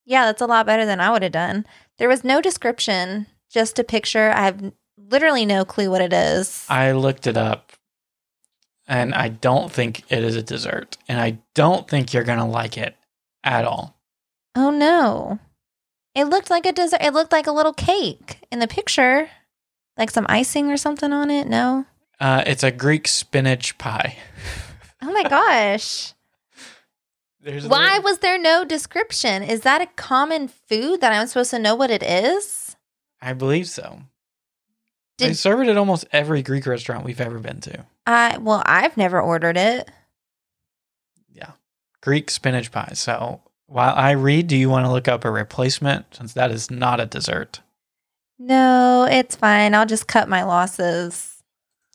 Speaker 1: Yeah, that's a lot better than I would have done. There was no description, just a picture. I have literally no clue what it is.
Speaker 2: I looked it up and I don't think it is a dessert. And I don't think you're going to like it at all.
Speaker 1: oh no. It looked like a dessert. It looked like a little cake in the picture. Like some icing or something on it. No.
Speaker 2: Uh, it's a Greek spinach pie. *laughs*
Speaker 1: Oh my gosh.
Speaker 2: There's
Speaker 1: Why
Speaker 2: little-
Speaker 1: was there no description? Is that a common food that I'm supposed to know what it is?
Speaker 2: I believe so. they serve it at almost every Greek restaurant we've ever been to.
Speaker 1: I well, I've never ordered it.
Speaker 2: Yeah. Greek spinach pie. So while I read, do you want to look up a replacement since that is not a dessert?
Speaker 1: No, it's fine. I'll just cut my losses.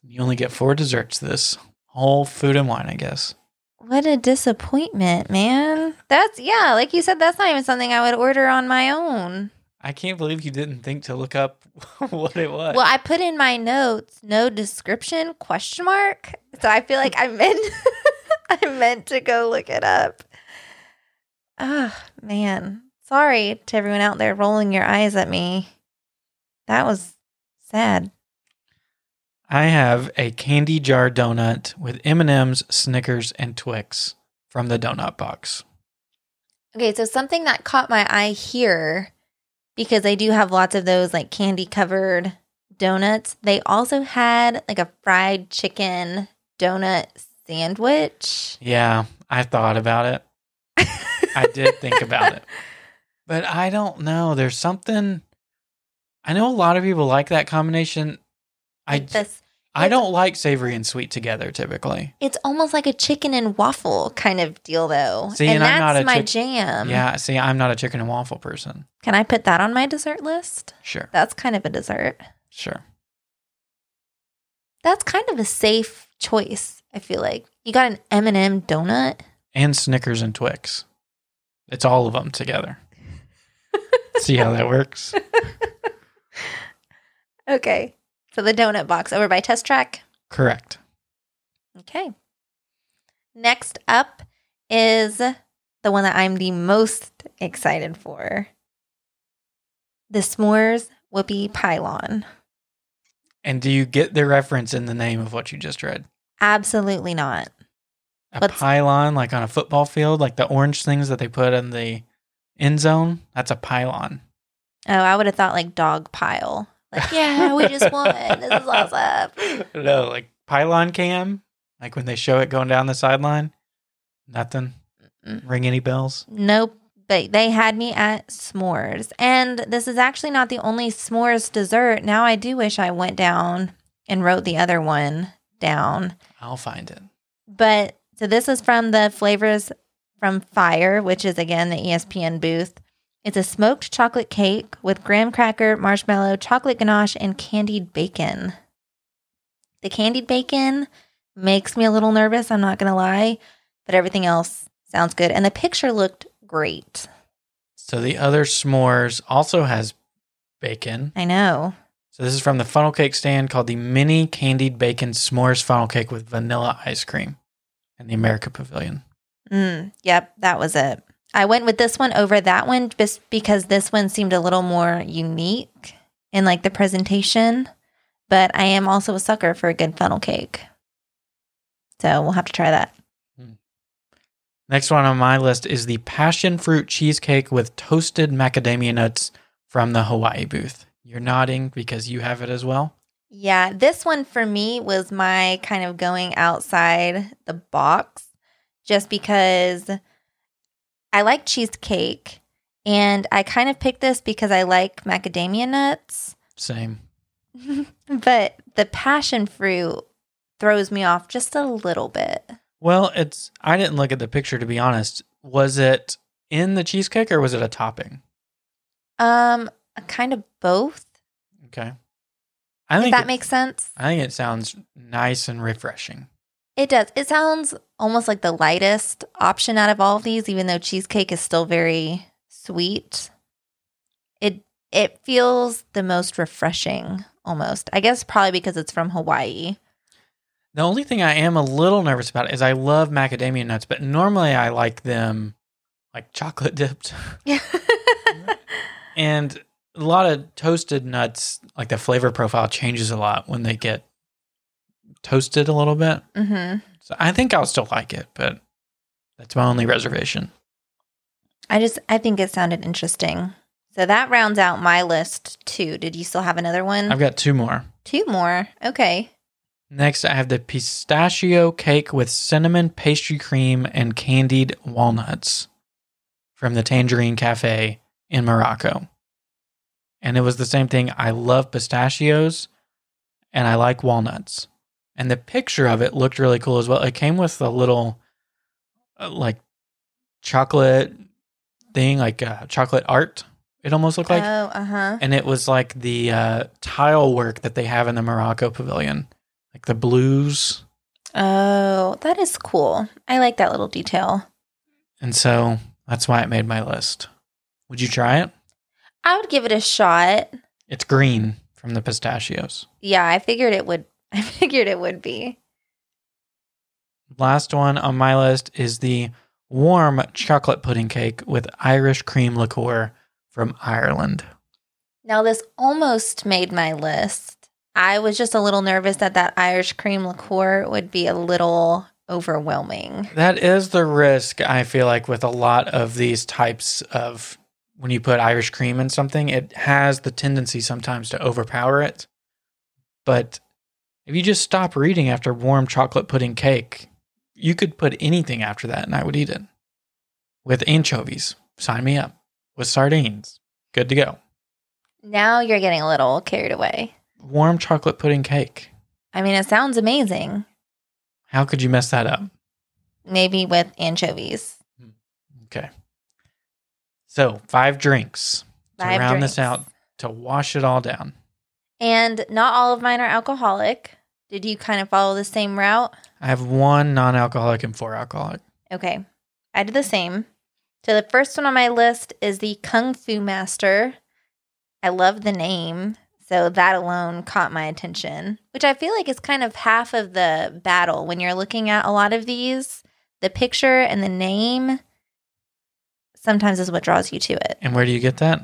Speaker 2: You only get four desserts this whole food and wine, I guess.
Speaker 1: What a disappointment, man. That's yeah, like you said, that's not even something I would order on my own.
Speaker 2: I can't believe you didn't think to look up *laughs* what it was.
Speaker 1: Well, I put in my notes no description question mark. So I feel like I meant *laughs* I meant to go look it up. Oh, man. Sorry to everyone out there rolling your eyes at me. That was sad.
Speaker 2: I have a candy jar donut with M&Ms, Snickers, and Twix from the donut box.
Speaker 1: Okay, so something that caught my eye here because they do have lots of those like candy covered donuts. They also had like a fried chicken donut sandwich.
Speaker 2: Yeah, I thought about it. I did think about it. *laughs* But I don't know. There's something I know a lot of people like that combination. I
Speaker 1: Like this
Speaker 2: I don't like savory and sweet together typically.
Speaker 1: It's almost like a chicken and waffle kind of deal, though.
Speaker 2: See,
Speaker 1: and,
Speaker 2: and I'm
Speaker 1: that's
Speaker 2: not a
Speaker 1: my
Speaker 2: chick-
Speaker 1: jam.
Speaker 2: yeah, see, I'm not a chicken and waffle person.
Speaker 1: Can I put that on my dessert list?
Speaker 2: Sure.
Speaker 1: That's kind of a dessert.
Speaker 2: Sure.
Speaker 1: That's kind of a safe choice. I feel like you got an M and m donut.
Speaker 2: And Snickers and Twix. It's all of them together. *laughs* See how that works? *laughs*
Speaker 1: Okay, so the donut box over by Test Track.
Speaker 2: Correct.
Speaker 1: Okay. Next up is the one that I'm the most excited for. The s'mores whoopie pylon.
Speaker 2: And do you get the reference in the name of what you just read?
Speaker 1: Absolutely not.
Speaker 2: A
Speaker 1: Let's-
Speaker 2: pylon, like on a football field, like the orange things that they put in the end zone. That's a pylon.
Speaker 1: Oh, I would have thought like dog pile. Like, yeah, we just won. This is awesome. *laughs*
Speaker 2: no, like pylon cam, like when they show it going down the sideline. Nothing.
Speaker 1: Mm-mm.
Speaker 2: Ring any bells?
Speaker 1: Nope. But they had me at s'mores. And this is actually not the only s'mores dessert. Now I do wish I went down and wrote the other one down.
Speaker 2: I'll find it.
Speaker 1: But so this is from the flavors from Fire, which is again the ESPN booth. It's a smoked chocolate cake with graham cracker, marshmallow, chocolate ganache, and candied bacon. The candied bacon makes me a little nervous, I'm not going to lie, but everything else sounds good. And the picture looked great.
Speaker 2: So the other s'mores also has bacon.
Speaker 1: I know.
Speaker 2: So this is from the funnel cake stand called the Mini Candied Bacon S'mores Funnel Cake with Vanilla Ice Cream in the America Pavilion.
Speaker 1: Mm, yep, that was it. I went with this one over that one just because this one seemed a little more unique in like the presentation. But I am also a sucker for a good funnel cake. So we'll have to try that. Hmm.
Speaker 2: Next one on my list is the passion fruit cheesecake with toasted macadamia nuts from the Hawaii booth. You're nodding because you have it as well.
Speaker 1: Yeah, this one for me was my kind of going outside the box just because I like cheesecake and I kind of picked this because I like macadamia nuts.
Speaker 2: Same. *laughs*
Speaker 1: but the passion fruit throws me off just a little bit.
Speaker 2: Well, it's I didn't look at the picture to be honest. Was it in the cheesecake or was it a topping?
Speaker 1: Um, kind of both.
Speaker 2: Okay. I think
Speaker 1: that
Speaker 2: it,
Speaker 1: makes sense.
Speaker 2: I think it sounds nice and refreshing.
Speaker 1: It does. It sounds almost like the lightest option out of all of these, even though cheesecake is still very sweet. It it feels the most refreshing almost. I guess probably because it's from Hawaii.
Speaker 2: The only thing I am a little nervous about is I love macadamia nuts, but normally I like them like chocolate *laughs* dipped. And a lot of toasted nuts, like the flavor profile changes a lot when they get toasted a little bit.
Speaker 1: hmm
Speaker 2: So I think I'll still like it, but that's my only reservation.
Speaker 1: I just I think it sounded interesting. So that rounds out my list too. Did you still have another one?
Speaker 2: I've got two more.
Speaker 1: Two more. Okay.
Speaker 2: Next, I have the pistachio cake with cinnamon pastry cream and candied walnuts from the Tangierine Cafe in Morocco. And it was the same thing. I love pistachios and I like walnuts. And the picture of it looked really cool as well. It came with a little uh, like chocolate thing, like uh, chocolate art. It almost looked like.
Speaker 1: oh, uh huh.
Speaker 2: and it was like the uh, tile work that they have in the Morocco pavilion, like the blues.
Speaker 1: Oh, that is cool. I like that little detail.
Speaker 2: And so that's why it made my list. Would you try it?
Speaker 1: I would give it a shot.
Speaker 2: It's green from the pistachios.
Speaker 1: Yeah, I figured it would. *laughs* I figured it would be.
Speaker 2: Last one on my list is the warm chocolate pudding cake with Irish cream liqueur from Ireland.
Speaker 1: Now, this almost made my list. I was just a little nervous that that Irish cream liqueur would be a little overwhelming.
Speaker 2: That is the risk I feel like with a lot of these types of when you put Irish cream in something, it has the tendency sometimes to overpower it. But if you just stop reading after warm chocolate pudding cake, you could put anything after that and I would eat it. With anchovies, sign me up. With sardines, good to go.
Speaker 1: Now you're getting a little carried away.
Speaker 2: Warm chocolate pudding cake.
Speaker 1: I mean, it sounds amazing.
Speaker 2: How could you mess that up?
Speaker 1: Maybe with anchovies.
Speaker 2: Okay. So, five drinks to
Speaker 1: Five
Speaker 2: round this out to wash it all down.
Speaker 1: And not all of mine are alcoholic. Did you kind of follow the same route?
Speaker 2: I have one non alcoholic and four alcoholic.
Speaker 1: Okay. I did the same. So the first one on my list is the Kung Fu Master. I love the name. So that alone caught my attention, which I feel like is kind of half of the battle when you're looking at a lot of these. The picture and the name sometimes is what draws you to it.
Speaker 2: And where do you get that?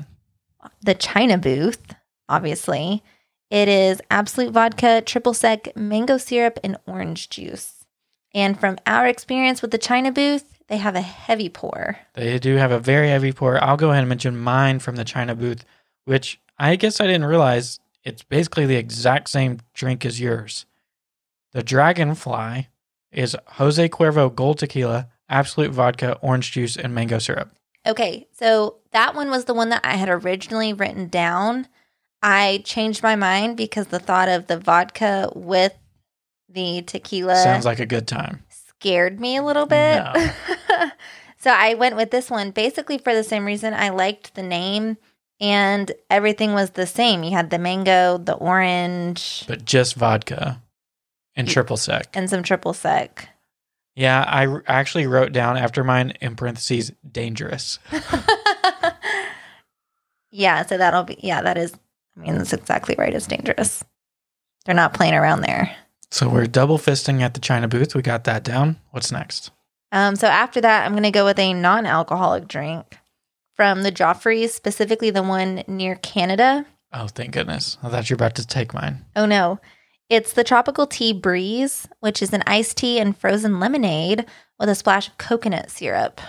Speaker 1: The China booth, obviously. It is Absolut vodka, triple sec, mango syrup, and orange juice. And from our experience with the China booth, they have a heavy pour.
Speaker 2: They do have a very heavy pour. I'll go ahead and mention mine from the China booth, which I guess I didn't realize it's basically the exact same drink as yours. The Dragonfly is Jose Cuervo Gold Tequila, Absolut Vodka, Orange Juice, and Mango Syrup.
Speaker 1: Okay, so that one was the one that I had originally written down. I changed my mind because the thought of the vodka with the tequila
Speaker 2: Sounds like a good time.
Speaker 1: scared me a little bit.
Speaker 2: No. *laughs*
Speaker 1: so I went with this one basically for the same reason. I liked the name and everything was the same. You had the mango, the orange,
Speaker 2: But just vodka and triple sec.
Speaker 1: and some triple sec.
Speaker 2: Yeah, I r- actually wrote down after mine in parentheses dangerous. *laughs*
Speaker 1: yeah, so that'll be, yeah, that is, I mean, that's exactly right. It's dangerous. They're not playing around there.
Speaker 2: So we're double fisting at the China booth. We got that down. What's next?
Speaker 1: Um, so after that, I'm going to go with a non alcoholic drink from the Joffrey's, specifically the one near Canada.
Speaker 2: Oh, thank goodness. I thought you were about to take mine.
Speaker 1: Oh no. It's the Tropical Tea Breeze, which is an iced tea and frozen lemonade with a splash of coconut syrup.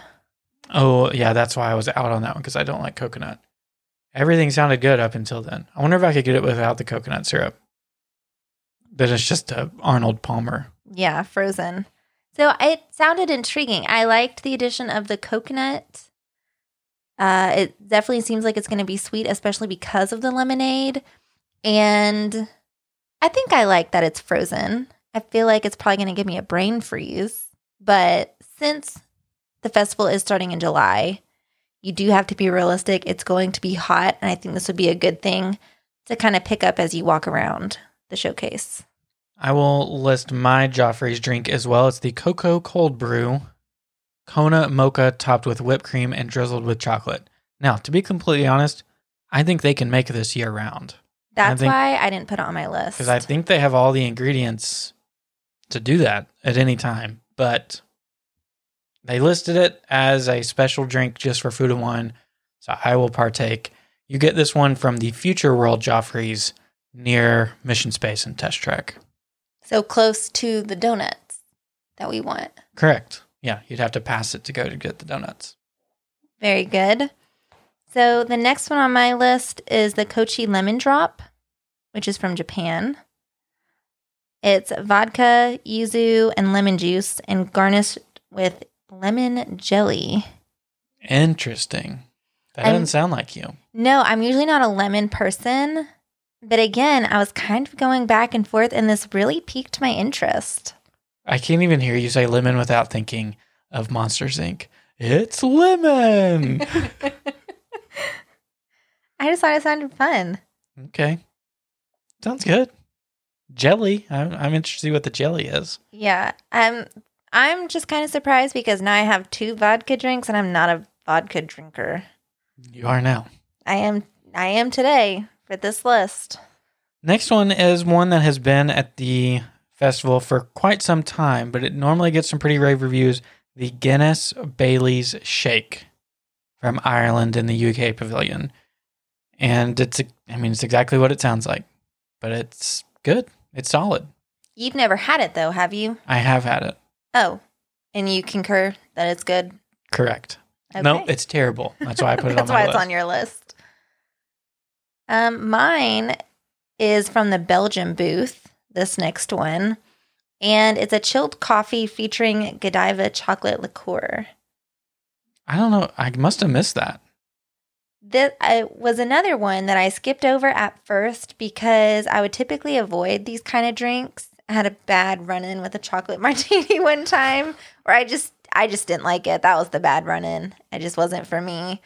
Speaker 2: Oh, yeah, that's why I was out on that one because I don't like coconut. Everything sounded good up until then. I wonder if I could get it without the coconut syrup. But it's just a Arnold Palmer.
Speaker 1: Yeah, frozen. So it sounded intriguing. I liked the addition of the coconut. Uh, it definitely seems like it's going to be sweet, especially because of the lemonade. And I think I like that it's frozen. I feel like it's probably going to give me a brain freeze. But since the festival is starting in July, you do have to be realistic. It's going to be hot. And I think this would be a good thing to kind of pick up as you walk around the showcase.
Speaker 2: I will list my Joffrey's drink as well. It's the Cocoa Cold Brew, Kona Mocha topped with whipped cream and drizzled with chocolate. Now, to be completely honest, I think they can make this year round
Speaker 1: That's
Speaker 2: think-
Speaker 1: why I didn't put it on my list.
Speaker 2: because I think they have all the ingredients to do that at any time. But they listed it as a special drink just for food and wine, so I will partake. You get this one from the Future World Joffrey's near Mission Space and Test Track.
Speaker 1: so close to the donuts that we want.
Speaker 2: Correct. Yeah, you'd have to pass it to go to get the donuts.
Speaker 1: Very good. So the next one on my list is the Kochi Lemon Drop, which is from Japan. It's vodka, yuzu, and lemon juice, and garnished with lemon jelly.
Speaker 2: Interesting. That
Speaker 1: I'm-
Speaker 2: doesn't sound like you.
Speaker 1: No, I'm usually not a lemon person, but again, I was kind of going back and forth, and this really piqued my interest.
Speaker 2: I can't even hear you say lemon without thinking of Monsters Inc. It's lemon. *laughs*
Speaker 1: I just thought it sounded fun.
Speaker 2: okay. Sounds good. Jelly. I'm, I'm interested to see what the jelly is.
Speaker 1: Yeah. Um I'm just kind of surprised because now I have two vodka drinks and I'm not a vodka drinker.
Speaker 2: You are now.
Speaker 1: I am I am today for this list.
Speaker 2: Next one is one that has been at the festival for quite some time, but it normally gets some pretty rave reviews. The Guinness Bailey's Shake from Ireland in the UK pavilion. And it's, I mean, it's exactly what it sounds like, but it's good. It's solid.
Speaker 1: You've never had it though, have you?
Speaker 2: I have had it.
Speaker 1: Oh, and you concur that it's good.
Speaker 2: Correct.
Speaker 1: Okay.
Speaker 2: No, it's terrible. That's why I put it *laughs*
Speaker 1: That's
Speaker 2: on my
Speaker 1: why
Speaker 2: list.
Speaker 1: it's on your list. Um, mine is from the Belgium booth. This next one, and it's a chilled coffee featuring Godiva chocolate liqueur.
Speaker 2: I don't know. I must have missed that.
Speaker 1: This I, was another one that I skipped over at first because I would typically avoid these kind of drinks. I had a bad run in with a chocolate *laughs* martini one time where I just I just didn't like it. That was the bad run in. It just wasn't for me.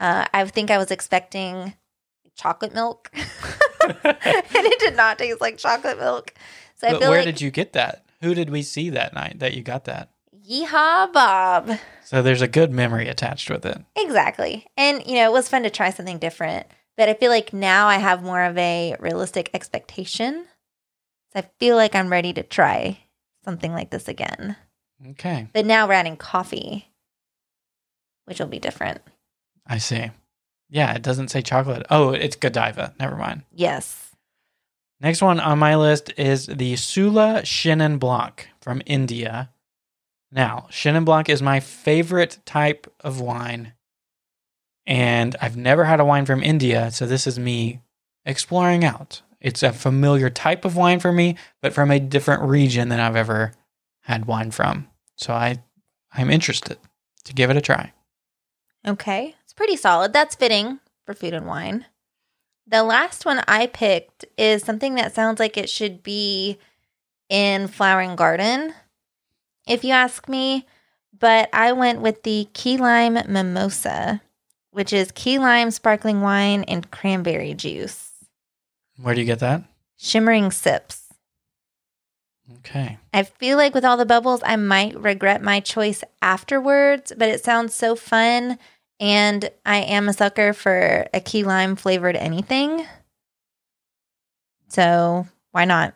Speaker 1: Uh, I think I was expecting chocolate milk, *laughs* and it did not taste like chocolate milk. So I feel
Speaker 2: where
Speaker 1: like
Speaker 2: did you get that? Who did we see that night that you got that?
Speaker 1: yeehaw, Bob.
Speaker 2: So there's a good memory attached with it.
Speaker 1: Exactly. And, you know, it was fun to try something different. But I feel like now I have more of a realistic expectation. So I feel like I'm ready to try something like this again.
Speaker 2: Okay.
Speaker 1: But now we're adding coffee, which will be different.
Speaker 2: I see. Yeah, it doesn't say chocolate. Oh, it's Godiva. Never mind.
Speaker 1: Yes.
Speaker 2: Next one on my list is the Sula Chenin Blanc from India. Now, Chenin Blanc is my favorite type of wine. And I've never had a wine from India, so this is me exploring out. It's a familiar type of wine for me, but from a different region than I've ever had wine from. So I I'm interested to give it a try.
Speaker 1: Okay. It's pretty solid. That's fitting for food and wine. The last one I picked is something that sounds like it should be in Flower and Garden, if you ask me. But I went with the key lime mimosa, which is key lime sparkling wine and cranberry juice.
Speaker 2: Where do you get that?
Speaker 1: Shimmering sips.
Speaker 2: Okay.
Speaker 1: I feel like with all the bubbles, I might regret my choice afterwards, but it sounds so fun. And I am a sucker for a key lime flavored anything. So why not?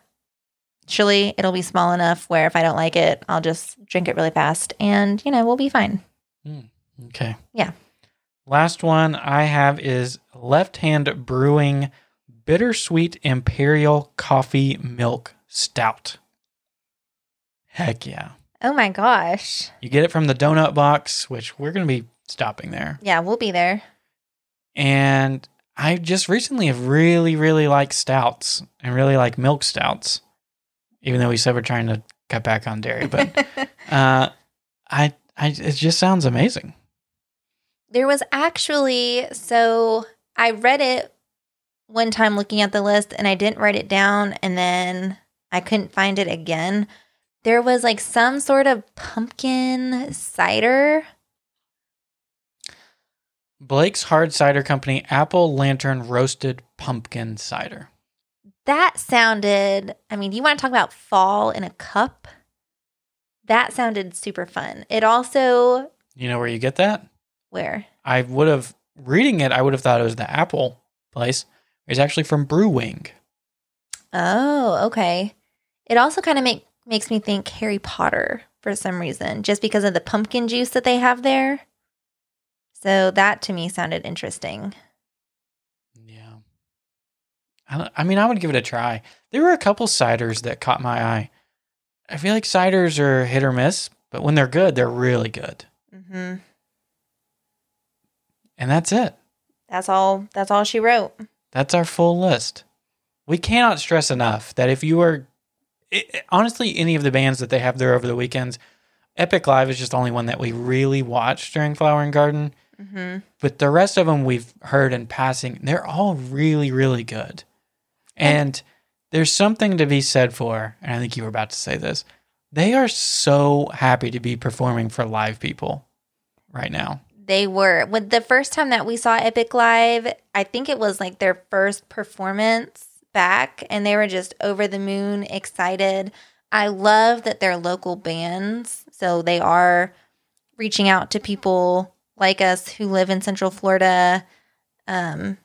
Speaker 1: Surely it'll be small enough where if I don't like it, I'll just drink it really fast and, you know, we'll be fine. Hmm.
Speaker 2: Okay.
Speaker 1: Yeah.
Speaker 2: Last one I have is Left Hand Brewing Bittersweet Imperial Coffee Milk Stout. Heck yeah.
Speaker 1: Oh my gosh.
Speaker 2: You get it from the donut box, which we're going to be stopping there.
Speaker 1: Yeah, we'll be there.
Speaker 2: And I just recently have really, really liked stouts and really like milk stouts, even though we said we're trying to cut back on dairy. But *laughs* uh, I, I, it just sounds amazing.
Speaker 1: There was actually, so I read it one time looking at the list and I didn't write it down and then I couldn't find it again. There was like some sort of pumpkin cider.
Speaker 2: Blake's Hard Cider Company Apple Lantern Roasted Pumpkin Cider.
Speaker 1: That sounded, I mean, you want to talk about fall in a cup? That sounded super fun. It also,
Speaker 2: You know where you get that?
Speaker 1: where?
Speaker 2: I would have reading it. I would have thought it was the Apple place. It's actually from Brewing.
Speaker 1: Oh, okay. It also kind of make, makes me think Harry Potter for some reason, just because of the pumpkin juice that they have there. So that to me sounded interesting.
Speaker 2: Yeah. I, don't- I mean, I would give it a try. There were a couple ciders that caught my eye. I feel like ciders are hit or miss, but when they're good, they're really good.
Speaker 1: hmm
Speaker 2: And that's it.
Speaker 1: That's all. That's all she wrote.
Speaker 2: That's our full list. We cannot stress enough that if you are it, honestly any of the bands that they have there over the weekends, Epic Live is just the only one that we really watch during Flower and Garden.
Speaker 1: hmm
Speaker 2: But the rest of them we've heard in passing, they're all really, really good. And there's something to be said for, and I think you were about to say this. They are so happy to be performing for live people right now.
Speaker 1: They were. With the first time that we saw Epic Live, I think it was like their first performance back, and they were just over the moon excited. I love that they're local bands, so they are reaching out to people like us who live in Central Florida. Um,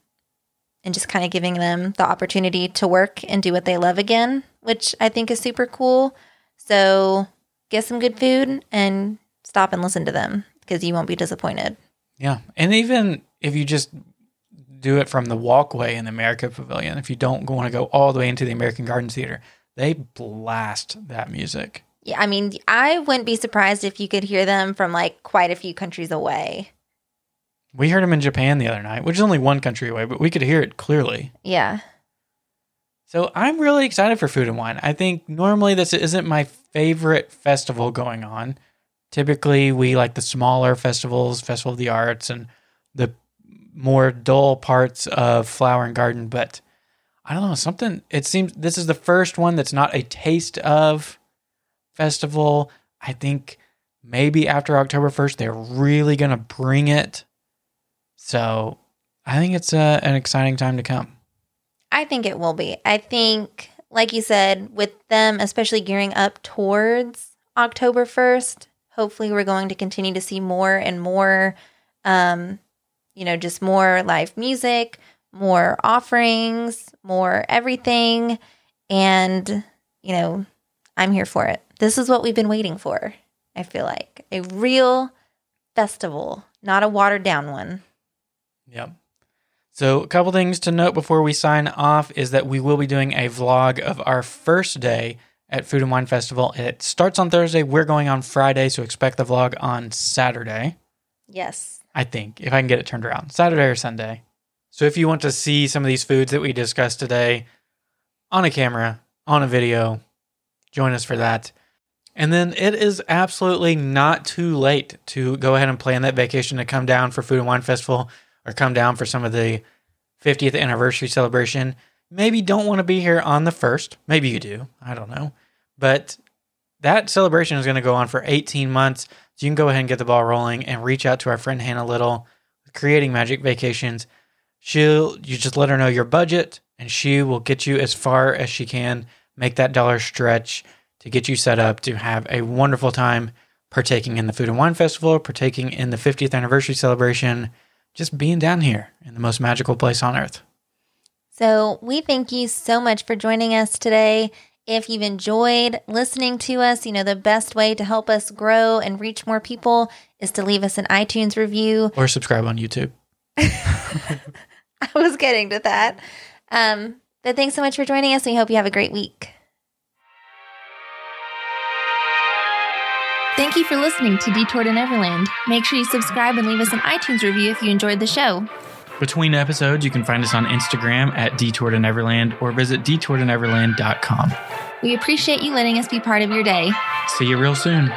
Speaker 1: and just kind of giving them the opportunity to work and do what they love again, which I think is super cool. So get some good food and stop and listen to them because you won't be disappointed.
Speaker 2: Yeah. And even if you just do it from the walkway in the America Pavilion, if you don't want to go all the way into the American Gardens Theater, they blast that music.
Speaker 1: Yeah, I mean, I wouldn't be surprised if you could hear them from like quite a few countries away.
Speaker 2: We heard them in Japan the other night, which is only one country away, but we could hear it clearly.
Speaker 1: Yeah.
Speaker 2: So I'm really excited for Food and Wine. I think normally this isn't my favorite festival going on. Typically, we like the smaller festivals, Festival of the Arts, and the more dull parts of Flower and Garden. But I don't know, something, it seems this is the first one that's not a taste of festival. I think maybe after October 1st, they're really going to bring it. So I think it's a, an exciting time to come.
Speaker 1: I think it will be. I think, like you said, with them especially gearing up towards October 1st, hopefully we're going to continue to see more and more, um, you know, just more live music, more offerings, more everything. And, you know, I'm here for it. This is what we've been waiting for, I feel like. A real festival, not a watered down one.
Speaker 2: Yep. So, a couple things to note before we sign off is that we will be doing a vlog of our first day at Food and Wine Festival. It starts on Thursday. We're going on Friday, so expect the vlog on Saturday.
Speaker 1: Yes.
Speaker 2: I think, if I can get it turned around, Saturday or Sunday. So, if you want to see some of these foods that we discussed today on a camera, on a video, join us for that. And then it is absolutely not too late to go ahead and plan that vacation to come down for Food and Wine Festival or come down for some of the 50th anniversary celebration. Maybe don't want to be here on the first. Maybe you do. I don't know. But that celebration is going to go on for 18 months. So you can go ahead and get the ball rolling and reach out to our friend Hannah Little, Creating Magic Vacations. She'll you just let her know your budget and she will get you as far as she can, make that dollar stretch to get you set up to have a wonderful time partaking in the Food and Wine Festival, partaking in the 50th anniversary celebration, just being down here in the most magical place on earth.
Speaker 1: So, we thank you so much for joining us today. If you've enjoyed listening to us, you know, the best way to help us grow and reach more people is to leave us an iTunes review.
Speaker 2: Or subscribe on YouTube. *laughs*
Speaker 1: I was getting to that. Um, but thanks so much for joining us. We hope you have a great week. Thank you for listening to Detour to Neverland. Make sure you subscribe and leave us an iTunes review if you enjoyed the show.
Speaker 2: Between episodes, you can find us on Instagram at Detour to Neverland or visit detourtoneverland.com.
Speaker 1: We appreciate you letting us be part of your day.
Speaker 2: See you real soon.